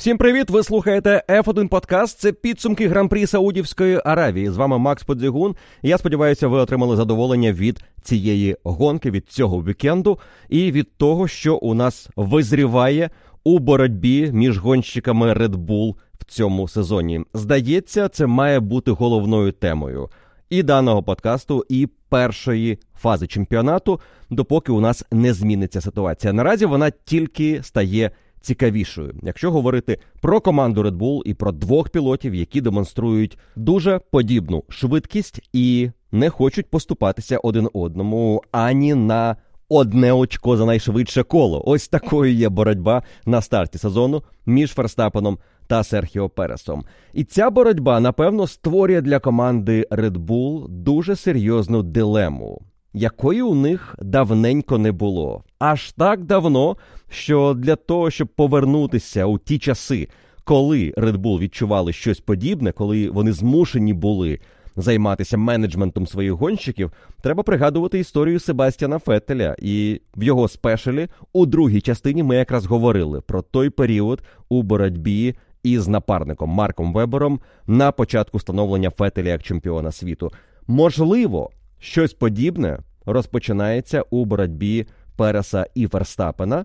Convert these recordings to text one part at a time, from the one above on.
Всім привіт! Ви слухаєте F1 Подкаст. Це підсумки гран-прі Саудівської Аравії. З вами Макс Подзігун. Я сподіваюся, ви отримали задоволення від цієї гонки, від цього вікенду і від того, що у нас визріває у боротьбі між гонщиками Red Bull в цьому сезоні. Здається, це має бути головною темою і даного подкасту, і першої фази чемпіонату, допоки у нас не зміниться ситуація. Наразі вона тільки стає цікавішою, якщо говорити про команду Red Bull і про двох пілотів, які демонструють дуже подібну швидкість і не хочуть поступатися один одному ані на одне очко за найшвидше коло. Ось такою є боротьба на старті сезону між Ферстапеном та Серхіо Пересом. І ця боротьба, напевно, створює для команди Red Bull дуже серйозну дилему якої у них давненько не було. Аж так давно, що для того, щоб повернутися у ті часи, коли Red Bull відчували щось подібне, коли вони змушені були займатися менеджментом своїх гонщиків, треба пригадувати історію Себастьяна Феттеля. І в його спешелі у другій частині ми якраз говорили про той період у боротьбі. Із напарником Марком Вебером на початку становлення Фетеля як чемпіона світу. Можливо, Щось подібне розпочинається у боротьбі Переса і Ферстапена.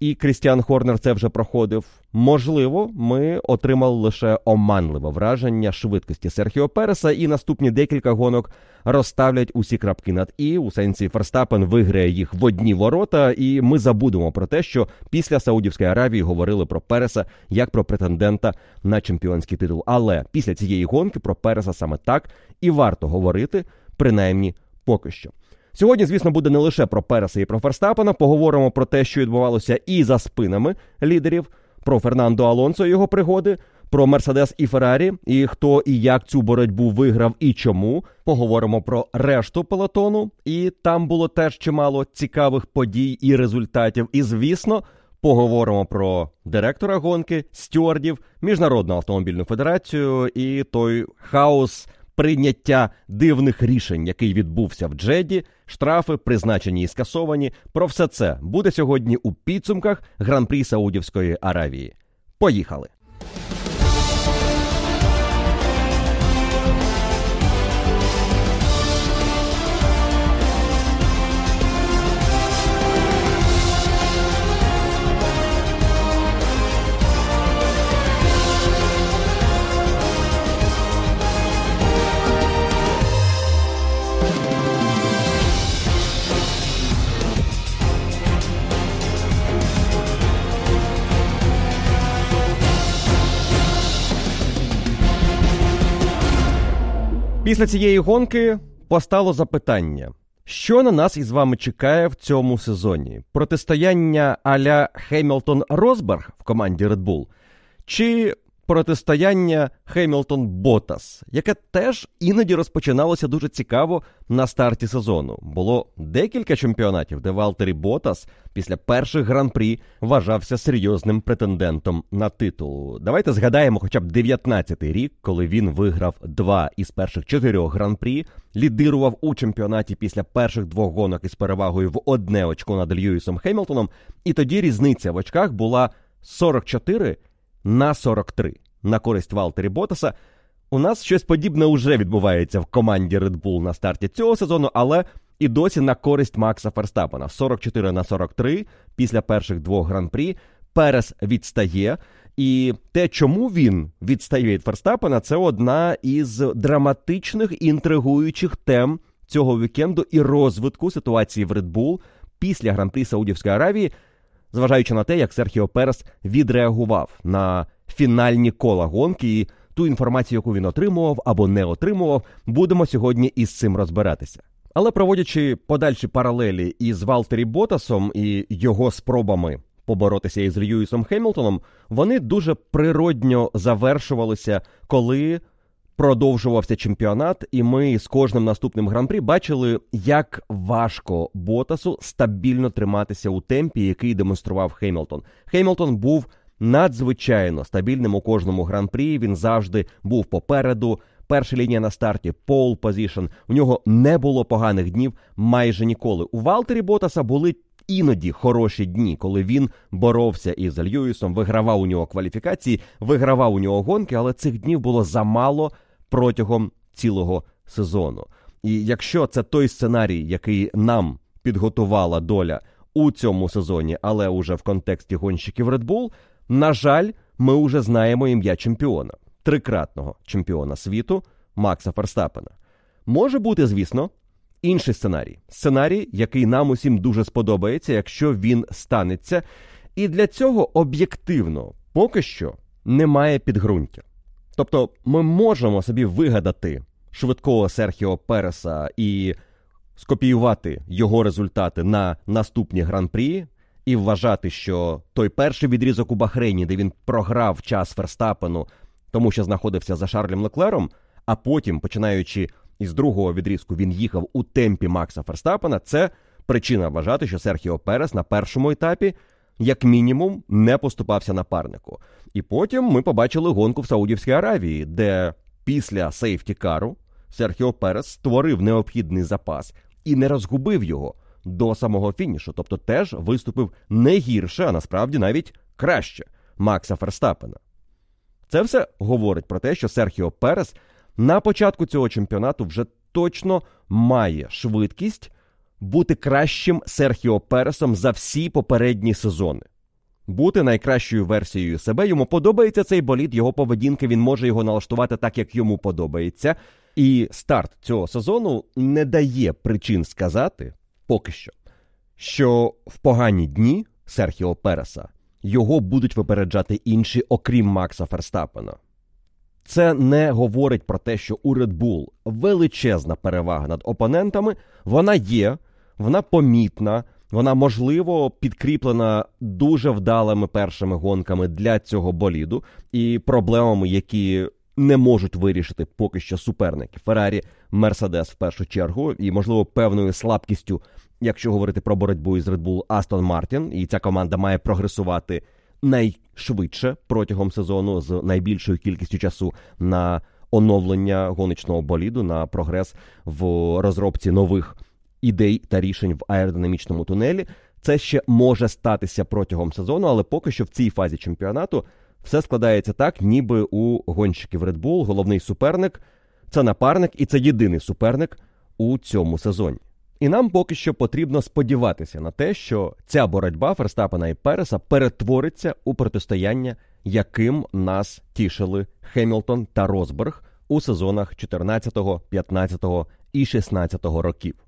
І Крістіан Хорнер це вже проходив. Можливо, ми отримали лише оманливе враження швидкості Серхіо Переса, і наступні декілька гонок розставлять усі крапки над і у сенсі Ферстапен виграє їх в одні ворота. І ми забудемо про те, що після Саудівської Аравії говорили про Переса як про претендента на чемпіонський титул. Але після цієї гонки про Переса саме так і варто говорити принаймні поки що. Сьогодні, звісно, буде не лише про Переса і про Ферстапена. Поговоримо про те, що відбувалося і за спинами лідерів, про Фернандо Алонсо і його пригоди, про Мерседес і Феррарі, і хто і як цю боротьбу виграв і чому. Поговоримо про решту пелотону, і там було теж чимало цікавих подій і результатів. І, звісно, поговоримо про директора гонки, стюардів, міжнародну автомобільну федерацію і той хаос прийняття дивних рішень, який відбувся в Джеді, штрафи, призначені і скасовані. Про все це буде сьогодні у підсумках гран-прі Саудівської Аравії. Поїхали! Після цієї гонки постало запитання, що на нас із вами чекає в цьому сезоні? Протистояння Аля Хемілтон Розберг в команді Red Bull? Чи протистояння Хемілтон Ботас, яке теж іноді розпочиналося дуже цікаво на старті сезону. Було декілька чемпіонатів, де Валтері Ботас після перших гран-прі вважався серйозним претендентом на титул. Давайте згадаємо, хоча б 19-й рік, коли він виграв два із перших чотирьох гран-прі, лідирував у чемпіонаті після перших двох гонок із перевагою в одне очко над Льюісом Хемілтоном. І тоді різниця в очках була 44 на 43 на користь Валтері Ботаса. У нас щось подібне вже відбувається в команді Red Bull на старті цього сезону, але і досі на користь Макса Ферстапена. 44 на 43 після перших двох гран-прі. Перес відстає. І те, чому він відстає від Ферстапена, це одна із драматичних інтригуючих тем цього вікенду і розвитку ситуації в Red Bull після гран-прі Саудівської Аравії зважаючи на те, як Серхіо Перес відреагував на фінальні кола гонки і ту інформацію, яку він отримував або не отримував, будемо сьогодні із цим розбиратися. Але проводячи подальші паралелі із Валтері Ботасом і його спробами поборотися із Льюісом Хемілтоном, вони дуже природньо завершувалися, коли продовжувався чемпіонат, і ми з кожним наступним гран-прі бачили, як важко Ботасу стабільно триматися у темпі, який демонстрував Хеймлтон. Хеймлтон був надзвичайно стабільним у кожному гран-прі. Він завжди був попереду. Перша лінія на старті, pole position. У нього не було поганих днів майже ніколи. У Валтері Ботаса були іноді хороші дні, коли він боровся із Льюісом, вигравав у нього кваліфікації, вигравав у нього гонки, але цих днів було замало протягом цілого сезону. І якщо це той сценарій, який нам підготувала доля у цьому сезоні, але уже в контексті гонщиків Red Bull, на жаль, ми вже знаємо ім'я чемпіона, трикратного чемпіона світу Макса Ферстапена. Може бути, звісно, інший сценарій. Сценарій, який нам усім дуже сподобається, якщо він станеться. І для цього об'єктивно поки що немає підґрунтя. Тобто ми можемо собі вигадати швидкого Серхіо Переса і скопіювати його результати на наступні гран-прі, і вважати, що той перший відрізок у Бахрейні, де він програв час Ферстапену, тому що знаходився за Шарлем Леклером, а потім, починаючи із другого відрізку, він їхав у темпі Макса Ферстапена, це причина вважати, що Серхіо Перес на першому етапі. Як мінімум, не поступався напарнику. І потім ми побачили гонку в Саудівській Аравії, де після сейфті-кару Серхіо Перес створив необхідний запас і не розгубив його до самого фінішу. Тобто теж виступив не гірше, а насправді навіть краще Макса Ферстапена. Це все говорить про те, що Серхіо Перес на початку цього чемпіонату вже точно має швидкість бути кращим Серхіо Пересом за всі попередні сезони. Бути найкращою версією себе йому подобається цей болід, його поведінки, він може його налаштувати так, як йому подобається. І старт цього сезону не дає причин сказати поки що, що в погані дні Серхіо Переса його будуть випереджати інші, окрім Макса Ферстапена. Це не говорить про те, що у Red Bull величезна перевага над опонентами. Вона є, вона помітна, вона можливо підкріплена дуже вдалими першими гонками для цього боліду і проблемами, які не можуть вирішити поки що суперники. Феррарі, Мерседес в першу чергу, і можливо певною слабкістю, якщо говорити про боротьбу із Red Bull, Астон Мартін, і ця команда має прогресувати найшвидше протягом сезону з найбільшою кількістю часу на оновлення гоночного боліду, на прогрес в розробці нових ідей та рішень в аеродинамічному тунелі. Це ще може статися протягом сезону, але поки що в цій фазі чемпіонату все складається так, ніби у гонщиків Red Bull головний суперник це напарник, і це єдиний суперник у цьому сезоні. І нам поки що потрібно сподіватися на те, що ця боротьба Ферстапена і Переса перетвориться у протистояння, яким нас тішили Хемілтон та Розберг у сезонах 14, 15 і 16 років.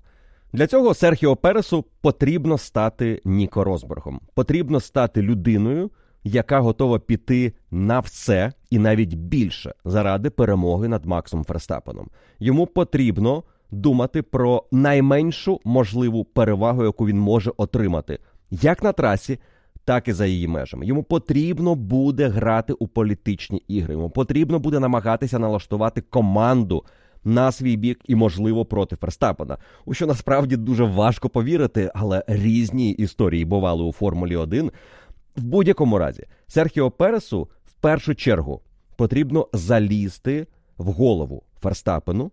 Для цього Серхіо Пересу потрібно стати Ніко Розбергом. Потрібно стати людиною, яка готова піти на все і навіть більше заради перемоги над Максом Ферстапеном. Йому потрібно думати про найменшу можливу перевагу, яку він може отримати, як на трасі, так і за її межами. Йому потрібно буде грати у політичні ігри. Йому потрібно буде намагатися налаштувати команду. На свій бік і, можливо, проти Ферстапена, у що насправді дуже важко повірити, але різні історії бували у Формулі 1. В будь-якому разі, Серхіо Пересу в першу чергу потрібно залізти в голову Ферстапену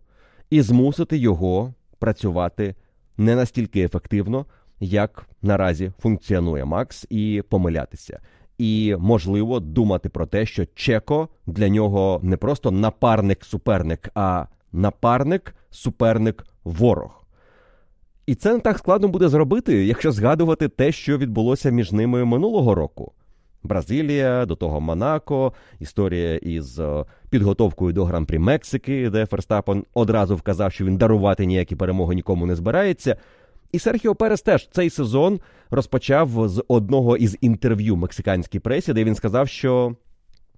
і змусити його працювати не настільки ефективно, як наразі функціонує Макс, і помилятися. І можливо думати про те, що Чеко для нього не просто напарник-суперник, а напарник, суперник, ворог. І це не так складно буде зробити, якщо згадувати те, що відбулося між ними минулого року. Бразилія, до того Монако, історія із е, підготовкою до гран-прі Мексики, де Ферстапен одразу вказав, що він дарувати ніякі перемоги нікому не збирається. І Серхіо Перес теж цей сезон розпочав з одного із інтерв'ю мексиканській пресі, де він сказав, що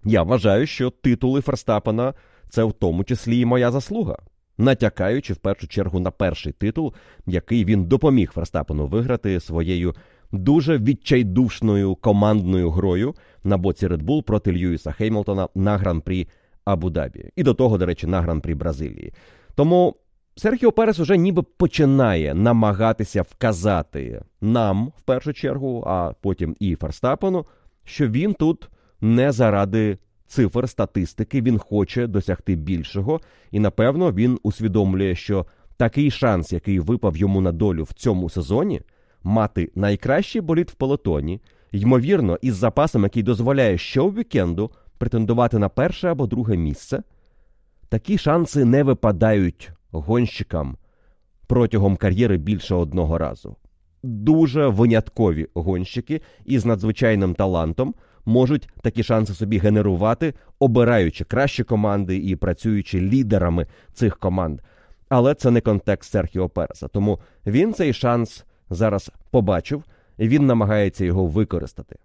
я вважаю, що титули Ферстапена це в тому числі і моя заслуга натякаючи в першу чергу на перший титул, який він допоміг Ферстапену виграти своєю дуже відчайдушною командною грою на боці Red Bull проти Льюіса Хеймлтона на гран-прі Абу-Дабі. І до того, до речі, на гран-прі Бразилії. Тому. Серхіо Перес уже ніби починає намагатися вказати нам в першу чергу, а потім і Ферстапену, що він тут не заради цифр статистики, він хоче досягти більшого, і напевно він усвідомлює, що такий шанс, який випав йому на долю в цьому сезоні, мати найкращий боліт в пелотоні, ймовірно, із запасом, який дозволяє щовікенду претендувати на перше або друге місце, такі шанси не випадають гонщикам протягом кар'єри більше одного разу. Дуже виняткові гонщики із надзвичайним талантом можуть такі шанси собі генерувати, обираючи кращі команди і працюючи лідерами цих команд. Але це не контекст Серхіо Переса. Тому він цей шанс зараз побачив і він намагається його використати.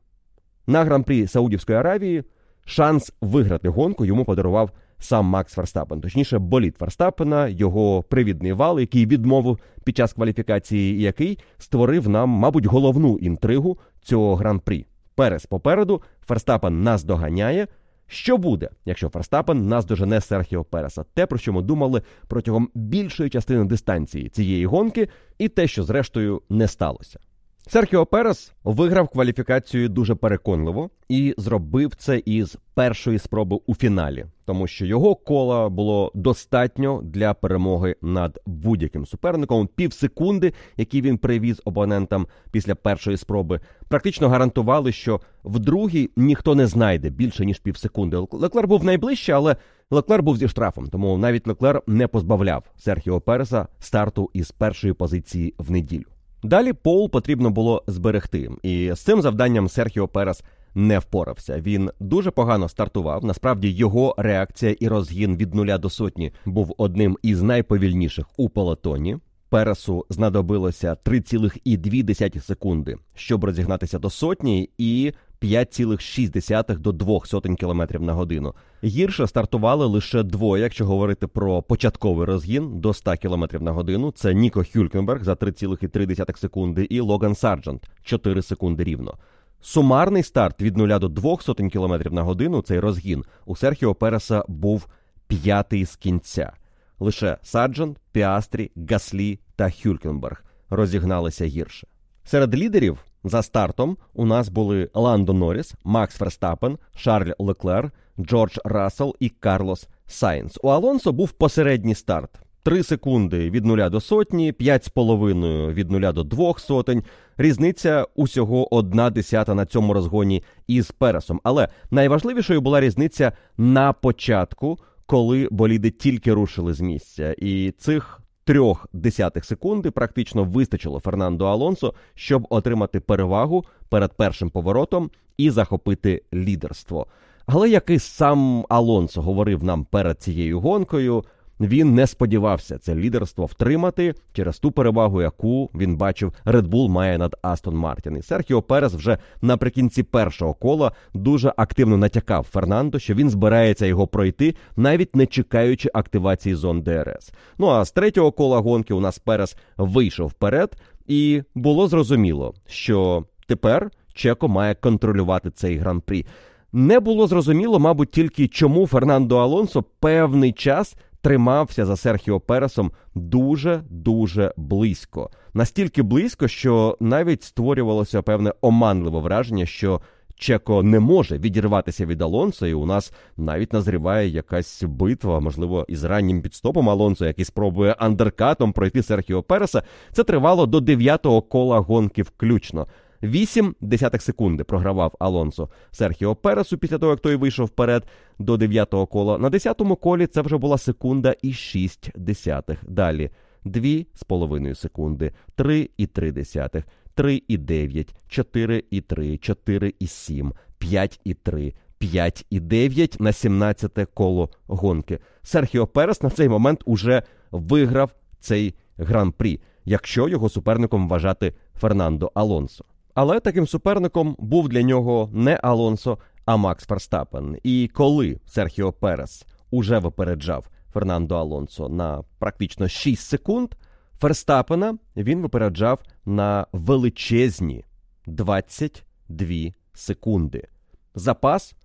На гран-прі Саудівської Аравії шанс виграти гонку йому подарував сам Макс Ферстапен, точніше, боліт Ферстапена, його привідний вал, який відмовив під час кваліфікації, який створив нам, мабуть, головну інтригу цього гран-прі. Перес попереду, Ферстапен нас доганяє. Що буде, якщо Ферстапен нас дожене Серхіо Переса? Те, про що ми думали протягом більшої частини дистанції цієї гонки, і те, що зрештою не сталося. Серхіо Перес виграв кваліфікацію дуже переконливо і зробив це із першої спроби у фіналі, тому що його кола було достатньо для перемоги над будь-яким суперником. Пів секунди, які він привіз опонентам після першої спроби, практично гарантували, що в другій ніхто не знайде більше ніж пів секунди. Леклер був найближче, але Леклер був зі штрафом, тому навіть Леклер не позбавляв Серхіо Переса старту із першої позиції в неділю. Далі pole потрібно було зберегти, і з цим завданням Серхіо Перес не впорався. Він дуже погано стартував. Насправді його реакція і розгін від нуля до сотні був одним із найповільніших у пелотоні. Пересу знадобилося 3,2 секунди, щоб розігнатися до сотні, і 5,6 до 2 сотень кілометрів на годину. Гірше стартували лише двоє, якщо говорити про початковий розгін до 100 км на годину. Це Ніко Хюлькенберг за 3,3 секунди і Логан Сарджант 4 секунди рівно. Сумарний старт від 0 до 2 сотень кілометрів на годину. Цей розгін у Серхіо Переса був п'ятий з кінця. Лише Сарджант, Піастрі, Гаслі та Хюлькенберг розігналися гірше. Серед лідерів за стартом у нас були Ландо Норріс, Макс Ферстапен, Шарль Леклер, Джордж Рассел і Карлос Сайнс. У Алонсо був посередній старт. Три секунди від нуля до сотні, п'ять з половиною від нуля до двох сотень. Різниця усього одна десята на цьому розгоні із Пересом. Але найважливішою була різниця на початку, коли боліди тільки рушили з місця. І цих трьох десятих секунди практично вистачило Фернандо Алонсо, щоб отримати перевагу перед першим поворотом і захопити лідерство. Але як і сам Алонсо говорив нам перед цією гонкою, він не сподівався це лідерство втримати через ту перевагу, яку він бачив, Red Bull має над Астон Мартін. І Серхіо Перес вже наприкінці першого кола дуже активно натякав Фернандо, що він збирається його пройти, навіть не чекаючи активації зон ДРС. Ну а з третього кола гонки у нас Перес вийшов вперед, і було зрозуміло, що тепер Чеко має контролювати цей гран-прі. Не було зрозуміло, мабуть, тільки чому Фернандо Алонсо певний час тримався за Серхіо Пересом дуже-дуже близько. Настільки близько, що навіть створювалося певне оманливе враження, що Чеко не може відірватися від Алонсо, і у нас навіть назріває якась битва, можливо, із раннім підстопом Алонсо, який спробує андеркатом пройти Серхіо Переса. Це тривало до дев'ятого кола гонки включно. 8 десятих секунди програвав Алонсо Серхіо Пересу після того, як той вийшов вперед до 9-го кола. На 10-му колі це вже була секунда і 6 десятих. Далі 2,5 секунди, 3,3 десятих, 3,9, 4,3, 4,7, 5,3, 5,9 на 17-те коло гонки. Серхіо Перес на цей момент уже виграв цей гран-прі, якщо його суперником вважати Фернандо Алонсо. Але таким суперником був для нього не Алонсо, а Макс Ферстапен. І коли Серхіо Перес уже випереджав Фернандо Алонсо на практично 6 секунд, Ферстапена він випереджав на величезні 22 секунди. Запас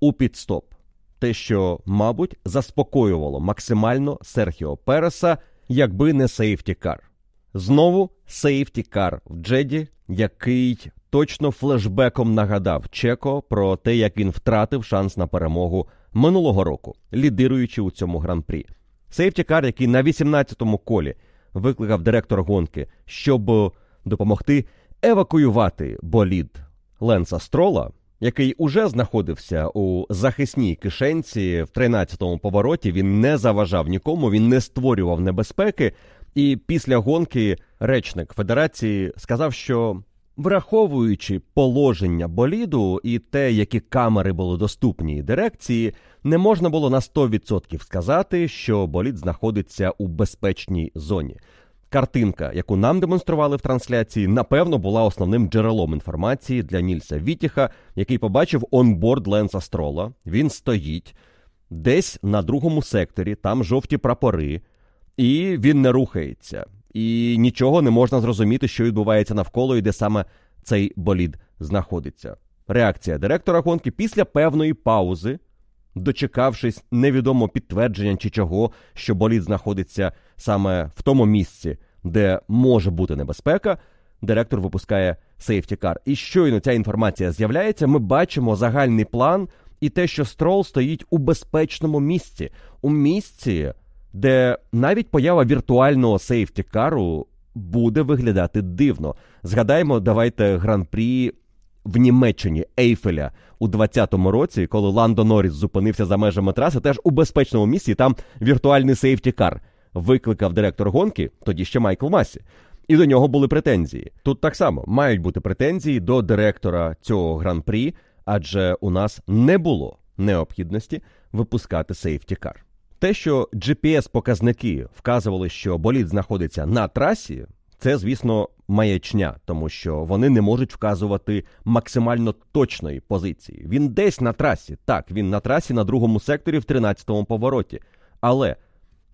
у підстоп. Те, що, мабуть, заспокоювало максимально Серхіо Переса, якби не сейфтікар. Знову сейфтікар в Джеді який точно флешбеком нагадав Чеко про те, як він втратив шанс на перемогу минулого року, лідируючи у цьому гран-прі. Сейфтікар, який на 18-му колі викликав директор гонки, щоб допомогти евакуювати болід Ленса Строла, який уже знаходився у захисній кишенці в 13-му повороті. Він не заважав нікому, він не створював небезпеки. І після гонки речник Федерації сказав, що враховуючи положення боліду і те, які камери були доступні дирекції, не можна було на 100% сказати, що болід знаходиться у безпечній зоні. Картинка, яку нам демонстрували в трансляції, напевно, була основним джерелом інформації для Нільса Вітіха, який побачив онборд Ленса Строла. Він стоїть десь на другому секторі, там жовті прапори, і він не рухається. І нічого не можна зрозуміти, що відбувається навколо і де саме цей болід знаходиться. Реакція директора гонки після певної паузи, дочекавшись невідомо підтвердження чи чого, що болід знаходиться саме в тому місці, де може бути небезпека, директор випускає сейфтікар. І щойно ця інформація з'являється, ми бачимо загальний план і те, що строл стоїть у безпечному місці, у місці, де навіть поява віртуального сейфтікару буде виглядати дивно. Згадаємо, давайте гран-прі в Німеччині Ейфеля у 20-му році, коли Ландо Норріс зупинився за межами траси, теж у безпечному місці там віртуальний сейфтікар викликав директор гонки, тоді ще Майкл Масі. І до нього були претензії. Тут так само мають бути претензії до директора цього гран-прі, адже у нас не було необхідності випускати сейфтікар. Те, що GPS-показники вказували, що болід знаходиться на трасі, це, звісно, маячня, тому що вони не можуть вказувати максимально точної позиції. Він десь на трасі. Так, він на трасі на другому секторі в 13-му повороті. Але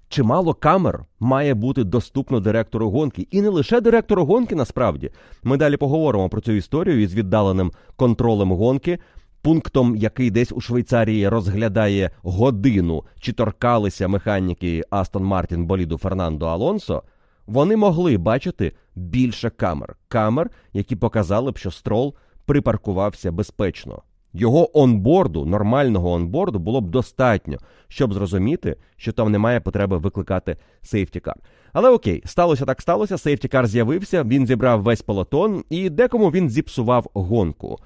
чимало камер має бути доступно директору гонки. І не лише директору гонки, насправді. Ми далі поговоримо про цю історію із віддаленим контролем гонки. Пунктом, який десь у Швейцарії розглядає годину, чи торкалися механіки Астон Мартін боліду Фернандо Алонсо, вони могли бачити більше камер, камер, які показали б, що строл припаркувався безпечно. Його онборду, нормального онборду, було б достатньо, щоб зрозуміти, що там немає потреби викликати сейфтікар. Але окей, сталося так сталося. Сейфтікар з'явився, він зібрав весь полотон, і декому він зіпсував гонку.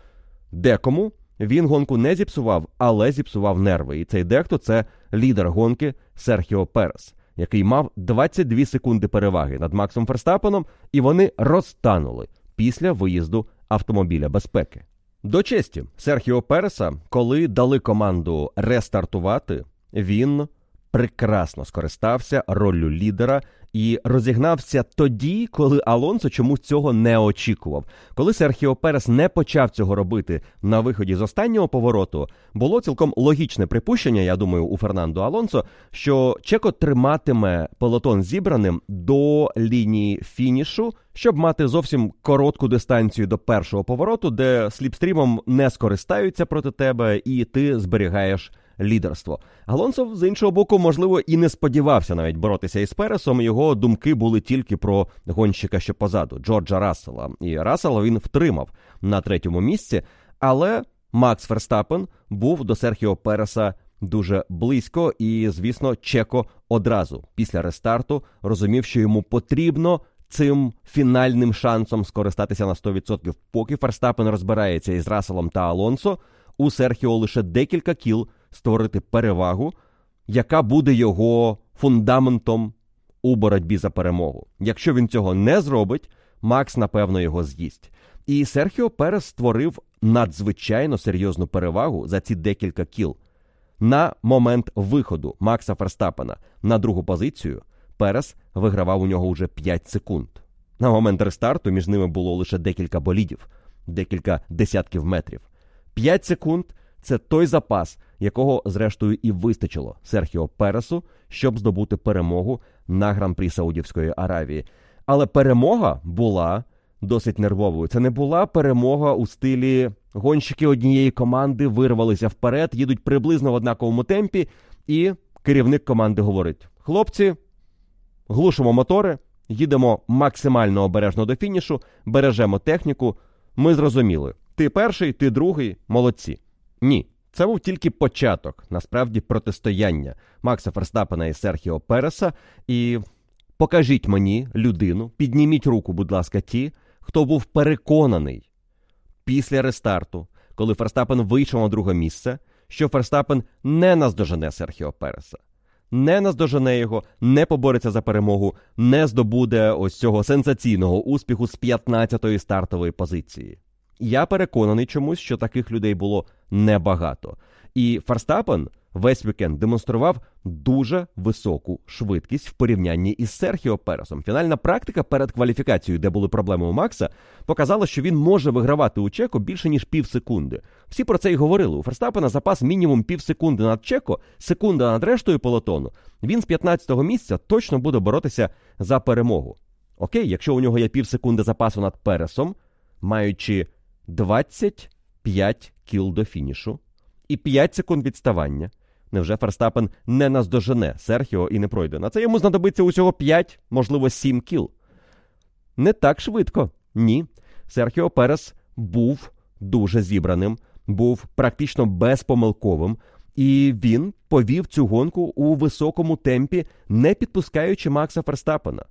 Декому він гонку не зіпсував, але зіпсував нерви. І цей дехто це лідер гонки Серхіо Перес, який мав 22 секунди переваги над Максом Ферстапеном, і вони розтанули після виїзду автомобіля безпеки. До честі Серхіо Переса, коли дали команду рестартувати, він прекрасно скористався роллю лідера і розігнався тоді, коли Алонсо чомусь цього не очікував. Коли Серхіо Перес не почав цього робити на виході з останнього повороту, було цілком логічне припущення, я думаю, у Фернандо Алонсо, що Чеко триматиме пелотон зібраним до лінії фінішу, щоб мати зовсім коротку дистанцію до першого повороту, де сліпстрімом не скористаються проти тебе, і ти зберігаєш лідерство. Алонсо, з іншого боку, можливо, і не сподівався навіть боротися із Пересом. Його думки були тільки про гонщика, що позаду Джорджа Рассела. І Рассела він втримав на третьому місці. Але Макс Ферстапен був до Серхіо Переса дуже близько, і, звісно, Чеко одразу після рестарту розумів, що йому потрібно. Цим фінальним шансом скористатися на 100%. Поки Ферстапен розбирається із Расселом та Алонсо, у Серхіо лише декілька кіл створити перевагу, яка буде його фундаментом у боротьбі за перемогу. Якщо він цього не зробить, Макс, напевно, його з'їсть. І Серхіо Перес створив надзвичайно серйозну перевагу за ці декілька кіл. На момент виходу Макса Ферстапена на другу позицію Перес вигравав у нього вже 5 секунд. На момент рестарту між ними було лише декілька болідів, декілька десятків метрів. 5 секунд це той запас, якого, зрештою, і вистачило Серхіо Пересу, щоб здобути перемогу на гран-прі Саудівської Аравії. Але перемога була досить нервовою. Це не була перемога у стилі гонщики однієї команди вирвалися вперед, їдуть приблизно в однаковому темпі, і керівник команди говорить: хлопці, глушимо мотори, їдемо максимально обережно до фінішу, бережемо техніку. Ми зрозуміли. Ти перший, ти другий, молодці. Ні. Це був тільки початок, насправді, протистояння Макса Ферстапена і Серхіо Переса. І покажіть мені людину, підніміть руку, будь ласка, ті, хто був переконаний після рестарту, коли Ферстапен вийшов на друге місце, що Ферстапен не наздожене Серхіо Переса. Не наздожене його, не побореться за перемогу, не здобуде ось цього сенсаційного успіху з 15-ї стартової позиції. Я переконаний чомусь, що таких людей було небагато. І Ферстапен весь вікенд демонстрував дуже високу швидкість в порівнянні із Серхіо Пересом. Фінальна практика перед кваліфікацією, де були проблеми у Макса, показала, що він може вигравати у Чеко більше ніж пів секунди. Всі про це й говорили. У Ферстапена запас мінімум пів секунди над Чеко, секунда над рештою полотону. Він з 15-го місця точно буде боротися за перемогу. Окей, якщо у нього є пів секунди запасу над Пересом, маючи 25 кіл до фінішу і 5 секунд відставання. Невже Ферстапен не наздожене Серхіо і не пройде? На це йому знадобиться усього 5, можливо, 7 кіл. Не так швидко. Ні. Серхіо Перес був дуже зібраним, був практично безпомилковим, і він повів цю гонку у високому темпі, не підпускаючи Макса Ферстапена.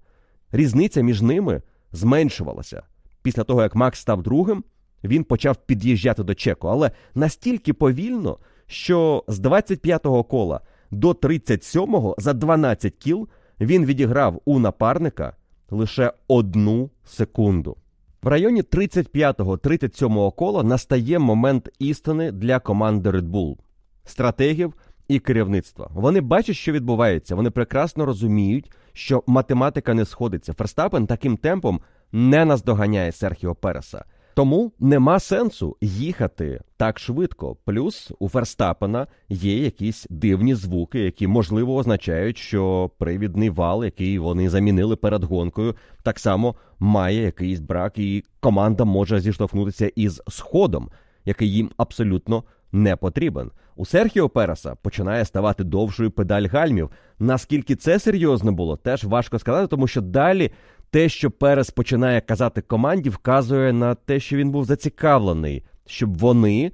Різниця між ними зменшувалася. Після того, як Макс став другим, він почав під'їжджати до Чеко, але настільки повільно, що з 25-го кола до 37-го за 12 кіл він відіграв у напарника лише одну секунду. В районі 35-37 кола настає момент істини для команди Red Bull, стратегів і керівництва. Вони бачать, що відбувається. Вони прекрасно розуміють, що математика не сходиться. Ферстапен таким темпом не наздоганяє Серхіо Переса. Тому нема сенсу їхати так швидко. Плюс у Ферстапена є якісь дивні звуки, які можливо означають, що привідний вал, який вони замінили перед гонкою, так само має якийсь брак, і команда може зіштовхнутися із сходом, який їм абсолютно не потрібен. У Серхіо Переса починає ставати довшою педаль гальмів. Наскільки це серйозно було, теж важко сказати, тому що далі те, що Перес починає казати команді, вказує на те, що він був зацікавлений, щоб вони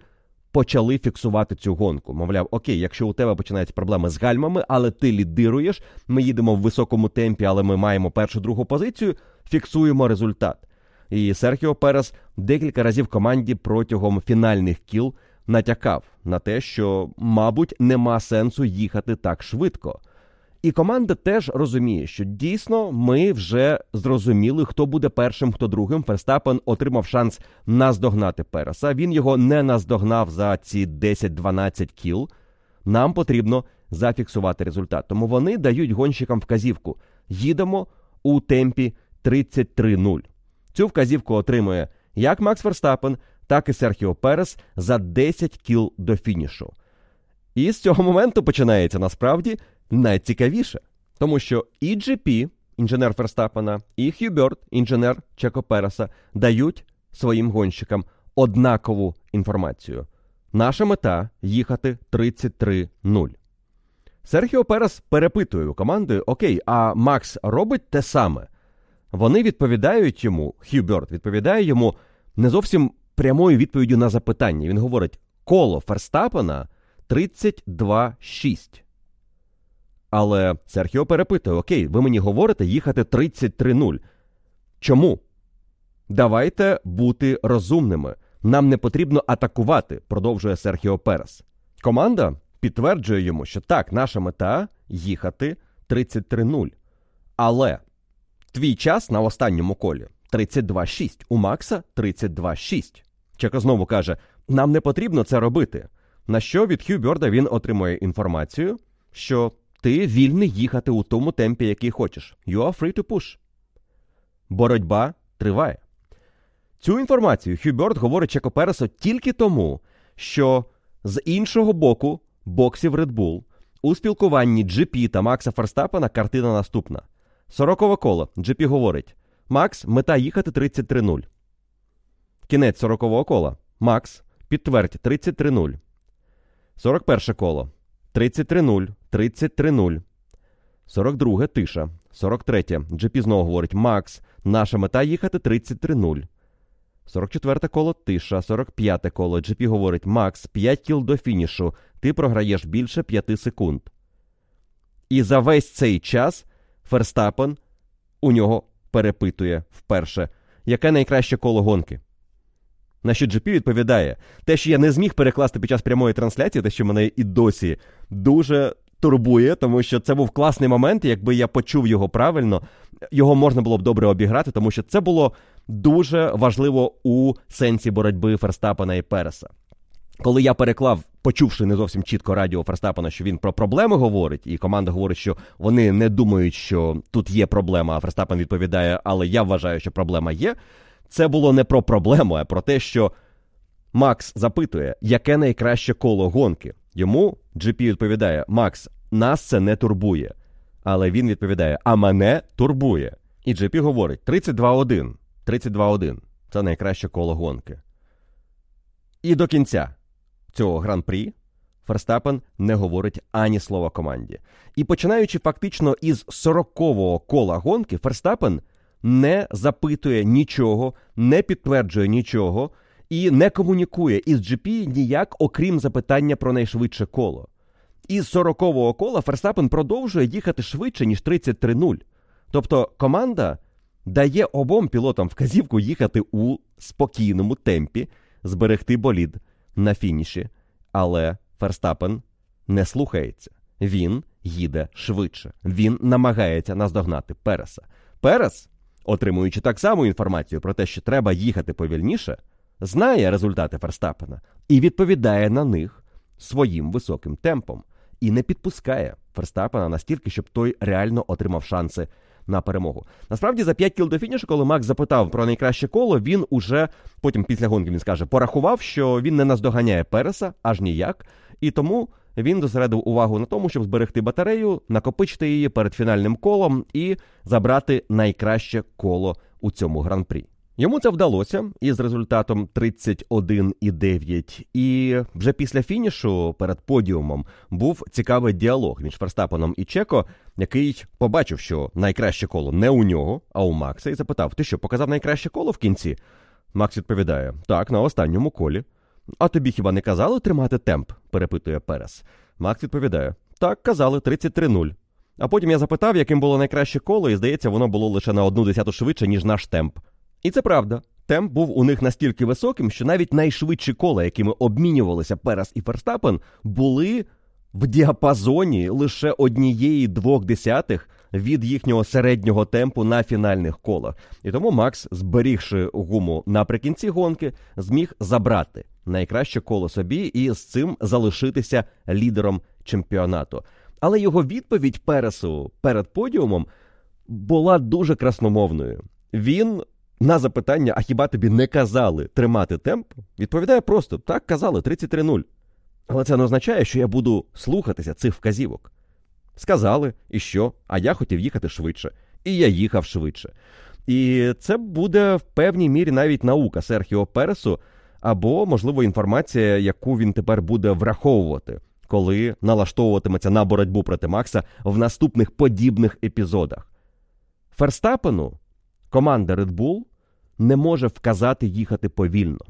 почали фіксувати цю гонку. Мовляв, окей, якщо у тебе починаються проблеми з гальмами, але ти лідируєш, ми їдемо в високому темпі, але ми маємо першу другу позицію, фіксуємо результат. І Серхіо Перес декілька разів команді протягом фінальних кіл натякав на те, що, мабуть, нема сенсу їхати так швидко. І команда теж розуміє, що дійсно ми вже зрозуміли, хто буде першим, хто другим. Ферстапен отримав шанс наздогнати Переса. Він його не наздогнав за ці 10-12 кіл. Нам потрібно зафіксувати результат. Тому вони дають гонщикам вказівку. Їдемо у темпі 33-0. Цю вказівку отримує як Макс Ферстапен, так і Серхіо Перес за 10 кіл до фінішу. І з цього моменту починається насправді найцікавіше, тому що і GP, інженер Ферстапена, і Хьюберт, інженер Чеко Переса, дають своїм гонщикам однакову інформацію. Наша мета їхати 33-0. Серхіо Перес перепитує у команди: Окей, а Макс робить те саме. Вони відповідають йому, Хьюберт відповідає йому не зовсім прямою відповіддю на запитання. Він говорить: коло Ферстапена 32-6. Але Серхіо перепитує: Окей, ви мені говорите їхати 33-0. Чому? Давайте бути розумними. Нам не потрібно атакувати, продовжує Серхіо Перес. Команда підтверджує йому, що так, наша мета їхати 33-0. Але твій час на останньому колі 32-6. У Макса 32-6. Чеко знову каже: нам не потрібно це робити. На що від Хьюберда він отримує інформацію, що ти вільний їхати у тому темпі, який хочеш. You are free to push. Боротьба триває. Цю інформацію Хюберт говорить Чеко Пересу тільки тому, що з іншого боку боксів Red Bull у спілкуванні GP та Макса Ферстапена картина наступна. Сорокове коло GP говорить: Макс, мета їхати 33-0. Кінець 40-го кола. Макс, підтвердь 33-0. 41 коло. 33-0, 33-0. 42 тиша. 43. GP знову говорить: Макс, наша мета їхати 33-0. 44 коло тиша. 45 коло. GP говорить: Макс, 5 кіл до фінішу. Ти програєш більше 5 секунд. І за весь цей час Ферстапен у нього перепитує вперше яке найкраще коло гонки. На що GP відповідає, те, що я не зміг перекласти під час прямої трансляції, те, що мене і досі дуже турбує, тому що це був класний момент. Якби я почув його правильно, його можна було б добре обіграти, тому що це було дуже важливо у сенсі боротьби Ферстапена і Переса. Коли я переклав, почувши не зовсім чітко радіо Ферстапена, що він про проблеми говорить, і команда говорить, що вони не думають, що тут є проблема, а Ферстапен відповідає, але я вважаю, що проблема є. Це було не про проблему, а про те, що Макс запитує, яке найкраще коло гонки. Йому GP відповідає: Макс, нас це не турбує. Але він відповідає: А мене турбує. І GP говорить: 32-1. 32-1. Це найкраще коло гонки. І до кінця цього гран-прі Ферстапен не говорить ані слова команді. І починаючи фактично із 40-го кола гонки, Ферстапен не запитує нічого, не підтверджує нічого і не комунікує із GP ніяк, окрім запитання про найшвидше коло. Із 40-го кола Ферстапен продовжує їхати швидше, ніж 33-0. Тобто команда дає обом пілотам вказівку їхати у спокійному темпі, зберегти болід на фініші. Але Ферстапен не слухається. Він їде швидше. Він намагається наздогнати Переса. Перес, отримуючи так само інформацію про те, що треба їхати повільніше, знає результати Ферстапена і відповідає на них своїм високим темпом і не підпускає Ферстапена настільки, щоб той реально отримав шанси на перемогу. Насправді, за 5 кіл до фінішу, коли Макс запитав про найкраще коло, він уже потім після гонки він скаже, порахував, що він не наздоганяє Переса аж ніяк, і тому. Він зосередив увагу на тому, щоб зберегти батарею, накопичити її перед фінальним колом і забрати найкраще коло у цьому гран-прі. Йому це вдалося із результатом 31,9. І вже після фінішу перед подіумом був цікавий діалог між Ферстапеном і Чеко, який побачив, що найкраще коло не у нього, а у Макса, і запитав: Ти що, показав найкраще коло в кінці? Макс відповідає: Так, на останньому колі. А тобі хіба не казали тримати темп? перепитує Перес. Макс відповідає: Так, казали, 33-0. А потім я запитав, яким було найкраще коло, і здається, воно було лише на одну десяту швидше, ніж наш темп. І це правда. Темп був у них настільки високим, що навіть найшвидші кола, якими обмінювалися Перес і Ферстапен, були в діапазоні лише однієї двох десятих від їхнього середнього темпу на фінальних колах. І тому Макс, зберігши гуму наприкінці гонки, зміг забрати найкраще коло собі і з цим залишитися лідером чемпіонату. Але його відповідь Пересу перед подіумом була дуже красномовною. Він на запитання, а хіба тобі не казали тримати темп, відповідає просто: так, казали 33-0. Але це не означає, що я буду слухатися цих вказівок. Сказали, і що, а я хотів їхати швидше. І я їхав швидше. І це буде в певній мірі навіть наука Серхіо Пересу, або, можливо, інформація, яку він тепер буде враховувати, коли налаштовуватиметься на боротьбу проти Макса в наступних подібних епізодах. Ферстапену команда Red Bull не може вказати їхати повільно.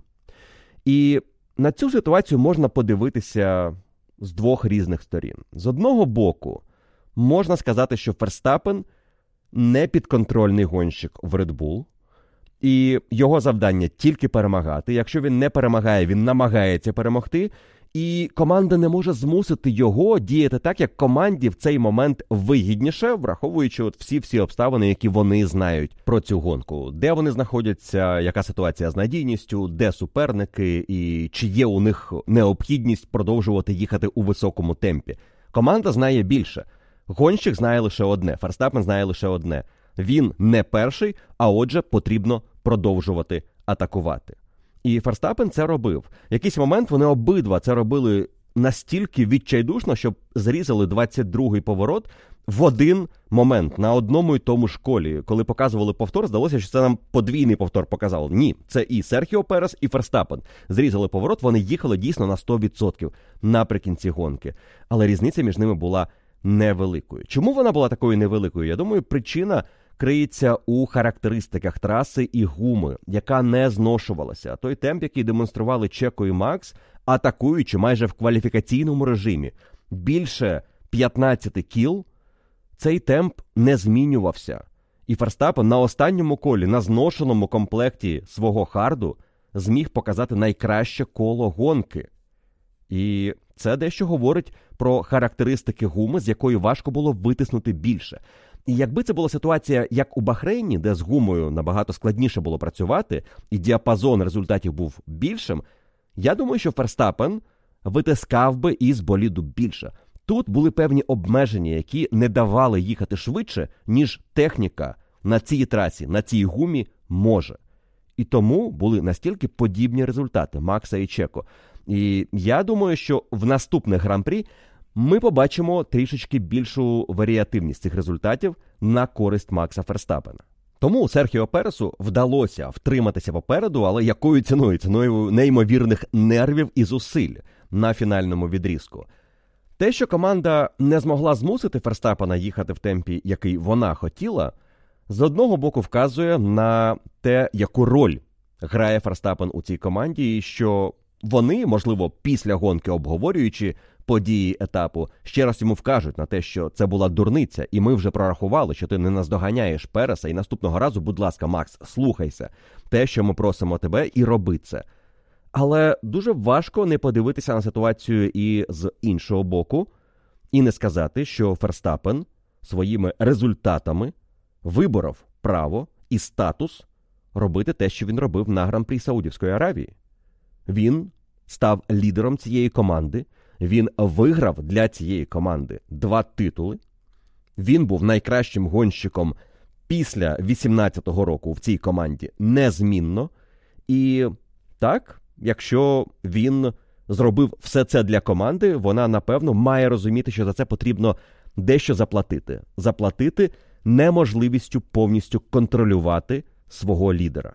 І на цю ситуацію можна подивитися з двох різних сторін. З одного боку, можна сказати, що Ферстапен не підконтрольний гонщик в Red Bull, і його завдання тільки перемагати. Якщо він не перемагає, він намагається перемогти. І команда не може змусити його діяти так, як команді в цей момент вигідніше, враховуючи от всі всі обставини, які вони знають про цю гонку, де вони знаходяться, яка ситуація з надійністю, де суперники, і чи є у них необхідність продовжувати їхати у високому темпі. Команда знає більше. Гонщик знає лише одне. Ферстапен знає лише одне. Він не перший, а отже, потрібно продовжувати атакувати. І Ферстапен це робив. Якийсь момент вони обидва це робили настільки відчайдушно, щоб зрізали 22-й поворот в один момент на одному і тому ж колі. Коли показували повтор, здалося, що це нам подвійний повтор показало. Ні, це і Серхіо Перес, і Ферстапен. Зрізали поворот, вони їхали дійсно на 100% наприкінці гонки. Але різниця між ними була невеликою. Чому вона була такою невеликою? Я думаю, причина криється у характеристиках траси і гуми, яка не зношувалася. Той темп, який демонстрували Чеко і Макс, атакуючи майже в кваліфікаційному режимі більше 15 кіл, цей темп не змінювався. І Ферстапен на останньому колі, на зношеному комплекті свого харду, зміг показати найкраще коло гонки. І це дещо говорить про характеристики гуми, з якої важко було витиснути більше. І якби це була ситуація, як у Бахрейні, де з гумою набагато складніше було працювати, і діапазон результатів був більшим, я думаю, що Ферстапен витискав би із боліду більше. Тут були певні обмеження, які не давали їхати швидше, ніж техніка на цій трасі, на цій гумі може. І тому були настільки подібні результати Макса і Чеко. І я думаю, що в наступних гран-прі ми побачимо трішечки більшу варіативність цих результатів на користь Макса Ферстапена. Тому Серхіо Пересу вдалося втриматися попереду, але якою ціною? Ціною неймовірних нервів і зусиль на фінальному відрізку. Те, що команда не змогла змусити Ферстапена їхати в темпі, який вона хотіла, з одного боку вказує на те, яку роль грає Ферстапен у цій команді, і що вони, можливо, після гонки обговорюючи події етапу, ще раз йому вкажуть на те, що це була дурниця, і ми вже прорахували, що ти не наздоганяєш Переса. І наступного разу, будь ласка, Макс, слухайся те, що ми просимо тебе, і роби це. Але дуже важко не подивитися на ситуацію і з іншого боку, і не сказати, що Ферстапен своїми результатами виборов право і статус робити те, що він робив на гран-прі Саудівської Аравії. Він став лідером цієї команди. Він виграв для цієї команди два титули. Він був найкращим гонщиком після 18-го року в цій команді незмінно. І так, якщо він зробив все це для команди, вона напевно має розуміти, що за це потрібно дещо заплатити. Заплатити неможливістю повністю контролювати свого лідера.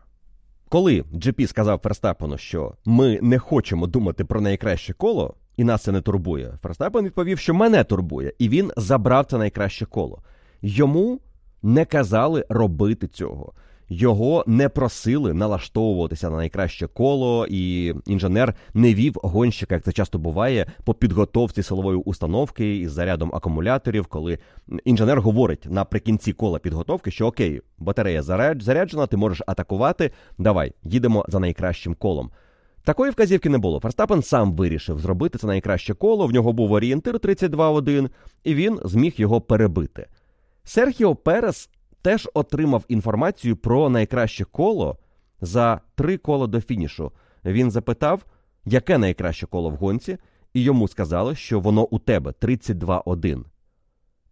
Коли GP сказав Ферстапену, що ми не хочемо думати про найкраще коло, і нас це не турбує, Ферстапен відповів, що мене турбує, і він забрав це найкраще коло. Йому не казали робити цього. Його не просили налаштовуватися на найкраще коло, і інженер не вів гонщика, як це часто буває, по підготовці силової установки із зарядом акумуляторів, коли інженер говорить наприкінці кола підготовки, що окей, батарея заряджена, ти можеш атакувати. Давай, їдемо за найкращим колом. Такої вказівки не було. Ферстапен сам вирішив зробити це найкраще коло. В нього був орієнтир 32-1, і він зміг його перебити. Серхіо Перес теж отримав інформацію про найкраще коло за три кола до фінішу. Він запитав, яке найкраще коло в гонці, і йому сказали, що воно у тебе 32-1.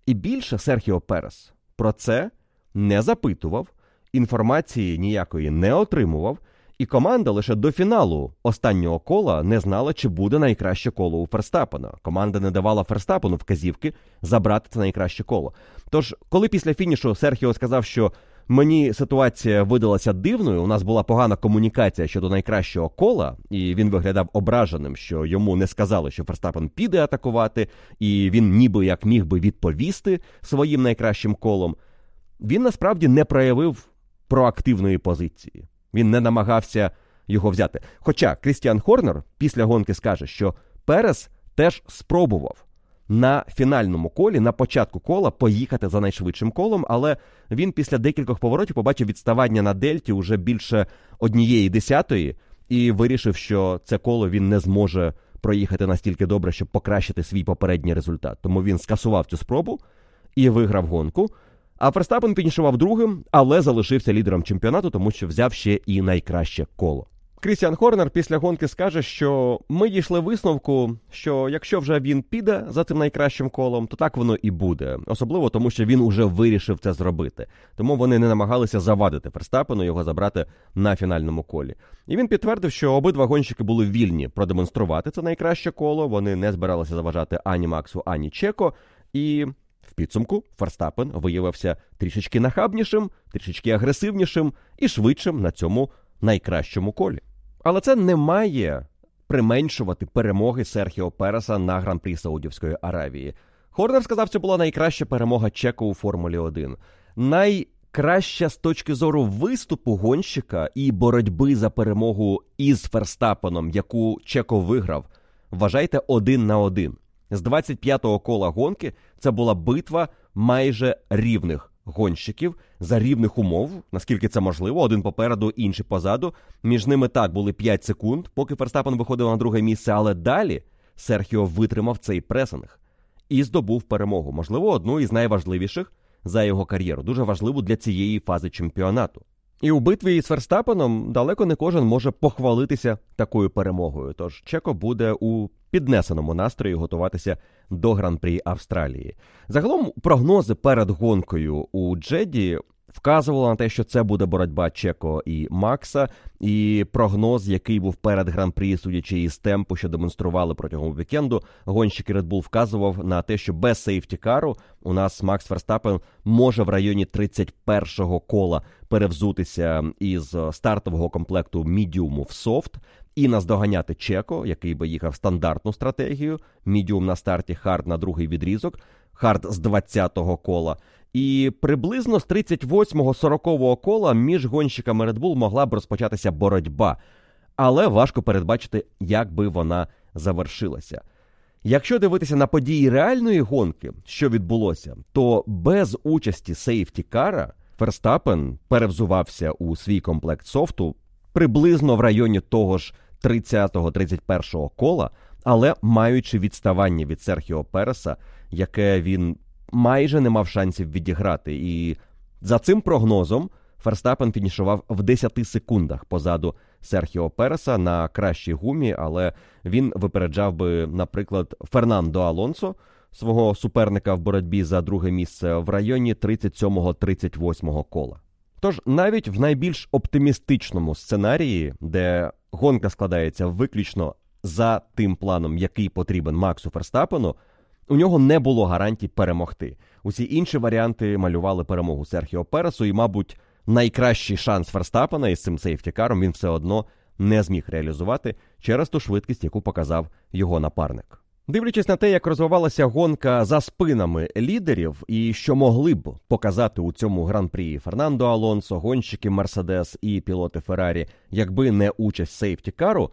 І більше Серхіо Перес про це не запитував, інформації ніякої не отримував. І команда лише до фіналу останнього кола не знала, чи буде найкраще коло у Ферстапена. Команда не давала Ферстапену вказівки забрати це найкраще коло. Тож, коли після фінішу Серхіо сказав, що мені ситуація видалася дивною, у нас була погана комунікація щодо найкращого кола, і він виглядав ображеним, що йому не сказали, що Ферстапен піде атакувати, і він ніби як міг би відповісти своїм найкращим колом. Він насправді не проявив проактивної позиції. Він не намагався його взяти. Хоча Крістіан Хорнер після гонки скаже, що Перес теж спробував на фінальному колі, на початку кола, поїхати за найшвидшим колом, але він після декількох поворотів побачив відставання на Дельті уже більше однієї десятої, і вирішив, що це коло він не зможе проїхати настільки добре, щоб покращити свій попередній результат. Тому він скасував цю спробу і виграв гонку. А Ферстапен фінішував другим, але залишився лідером чемпіонату, тому що взяв ще і найкраще коло. Крістіан Хорнер після гонки скаже, що ми дійшли висновку, що якщо вже він піде за цим найкращим колом, то так воно і буде, особливо тому, що він уже вирішив це зробити. Тому вони не намагалися завадити Ферстапену його забрати на фінальному колі. І він підтвердив, що обидва гонщики були вільні продемонструвати це найкраще коло. Вони не збиралися заважати ані Максу, ані Чеко. І підсумку Ферстапен виявився трішечки нахабнішим, трішечки агресивнішим і швидшим на цьому найкращому колі. Але це не має применшувати перемоги Серхіо Переса на гран-прі Саудівської Аравії. Хорнер сказав, це була найкраща перемога Чеко у Формулі 1. Найкраща з точки зору виступу гонщика і боротьби за перемогу із Ферстапеном, яку Чеко виграв. Вважайте один на один. З 25-го кола гонки це була битва майже рівних гонщиків за рівних умов, наскільки це можливо, один попереду, інший позаду. Між ними так були 5 секунд, поки Ферстапен виходив на друге місце, але далі Серхіо витримав цей пресинг і здобув перемогу. Можливо, одну із найважливіших за його кар'єру, дуже важливу для цієї фази чемпіонату. І у битві із Ферстапеном далеко не кожен може похвалитися такою перемогою. Тож Чеко буде у піднесеному настрої готуватися до гран-прі Австралії. Загалом прогнози перед гонкою у Джеді вказувало на те, що це буде боротьба Чеко і Макса, і прогноз, який був перед гран-прі, судячи із темпу, що демонстрували протягом вікенду, гонщик Red Bull вказував на те, що без сейфтікару у нас Макс Ферстапен може в районі 31-го кола перевзутися із стартового комплекту мідіуму в soft. І наздоганяти Чеко, який би їхав стандартну стратегію. Мідіум на старті, hard на другий відрізок, hard з 20-го кола. І приблизно з 38-40 кола між гонщиками Red Bull могла б розпочатися боротьба, але важко передбачити, як би вона завершилася. Якщо дивитися на події реальної гонки, що відбулося, то без участі сейфті-кара Ферстапен перевзувався у свій комплект софту приблизно в районі того ж 30-31 кола, але маючи відставання від Серхіо Переса, яке він майже не мав шансів відіграти. І за цим прогнозом Ферстапен фінішував в 10 секундах позаду Серхіо Переса на кращій гумі, але він випереджав би, наприклад, Фернандо Алонсо, свого суперника в боротьбі за друге місце в районі 37-38 кола. Тож навіть в найбільш оптимістичному сценарії, де гонка складається виключно за тим планом, який потрібен Максу Ферстапену, у нього не було гарантій перемогти. Усі інші варіанти малювали перемогу Серхіо Пересу, і, мабуть, найкращий шанс Ферстапена із цим сейфтікаром він все одно не зміг реалізувати через ту швидкість, яку показав його напарник. Дивлячись на те, як розвивалася гонка за спинами лідерів, і що могли б показати у цьому гран-прі Фернандо Алонсо, гонщики Мерседес і пілоти Феррарі, якби не участь сейфтікару,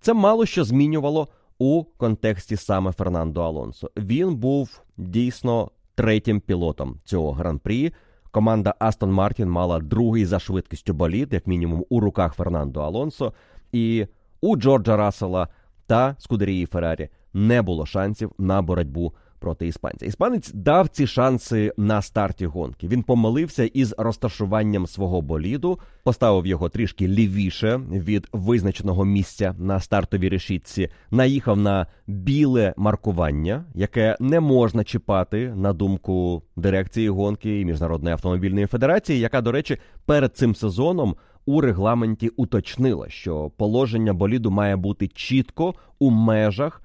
це мало що змінювало у контексті саме Фернандо Алонсо. Він був дійсно третім пілотом цього гран-прі. Команда Астон Мартін мала другий за швидкістю боліт, як мінімум, у руках Фернандо Алонсо, і у Джорджа Рассела та Скудерії Феррарі не було шансів на боротьбу проти іспанця. Іспанець дав ці шанси на старті гонки. Він помилився із розташуванням свого боліду, поставив його трішки лівіше від визначеного місця на стартовій решітці. Наїхав на біле маркування, яке не можна чіпати на думку дирекції гонки і міжнародної автомобільної федерації, яка, до речі, перед цим сезоном. У регламенті уточнила, що положення боліду має бути чітко у межах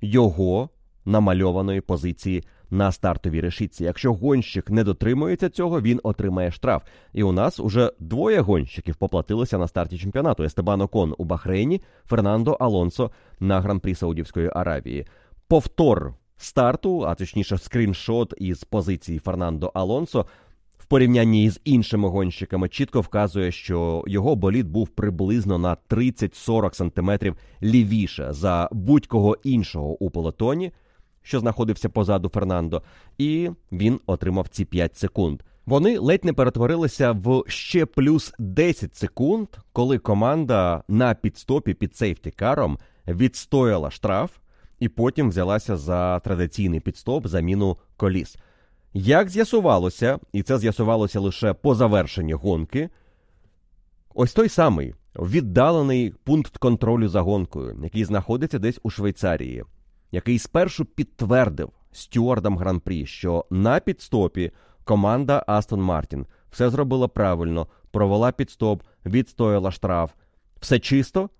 його намальованої позиції на стартовій решітці. Якщо гонщик не дотримується цього, він отримає штраф. І у нас уже двоє гонщиків поплатилися на старті чемпіонату: Естебан Окон у Бахрейні, Фернандо Алонсо на гран-прі Саудівської Аравії. Повтор старту, а точніше, скріншот із позиції Фернандо Алонсо. Порівнянні з іншими гонщиками чітко вказує, що його болід був приблизно на 30-40 сантиметрів лівіше за будь-кого іншого у полотоні що знаходився позаду Фернандо, і він отримав ці 5 секунд. Вони ледь не перетворилися в ще плюс 10 секунд, коли команда на підстопі під сейфтікаром відстояла штраф і потім взялася за традиційний підстоп заміну коліс. Як з'ясувалося, і це з'ясувалося лише по завершенні гонки, ось той самий віддалений пункт контролю за гонкою, який знаходиться десь у Швейцарії який спершу підтвердив стюардам гран-прі, що на підстопі команда Астон Мартін все зробила правильно, провела підстоп, відстояла штраф. Все чисто.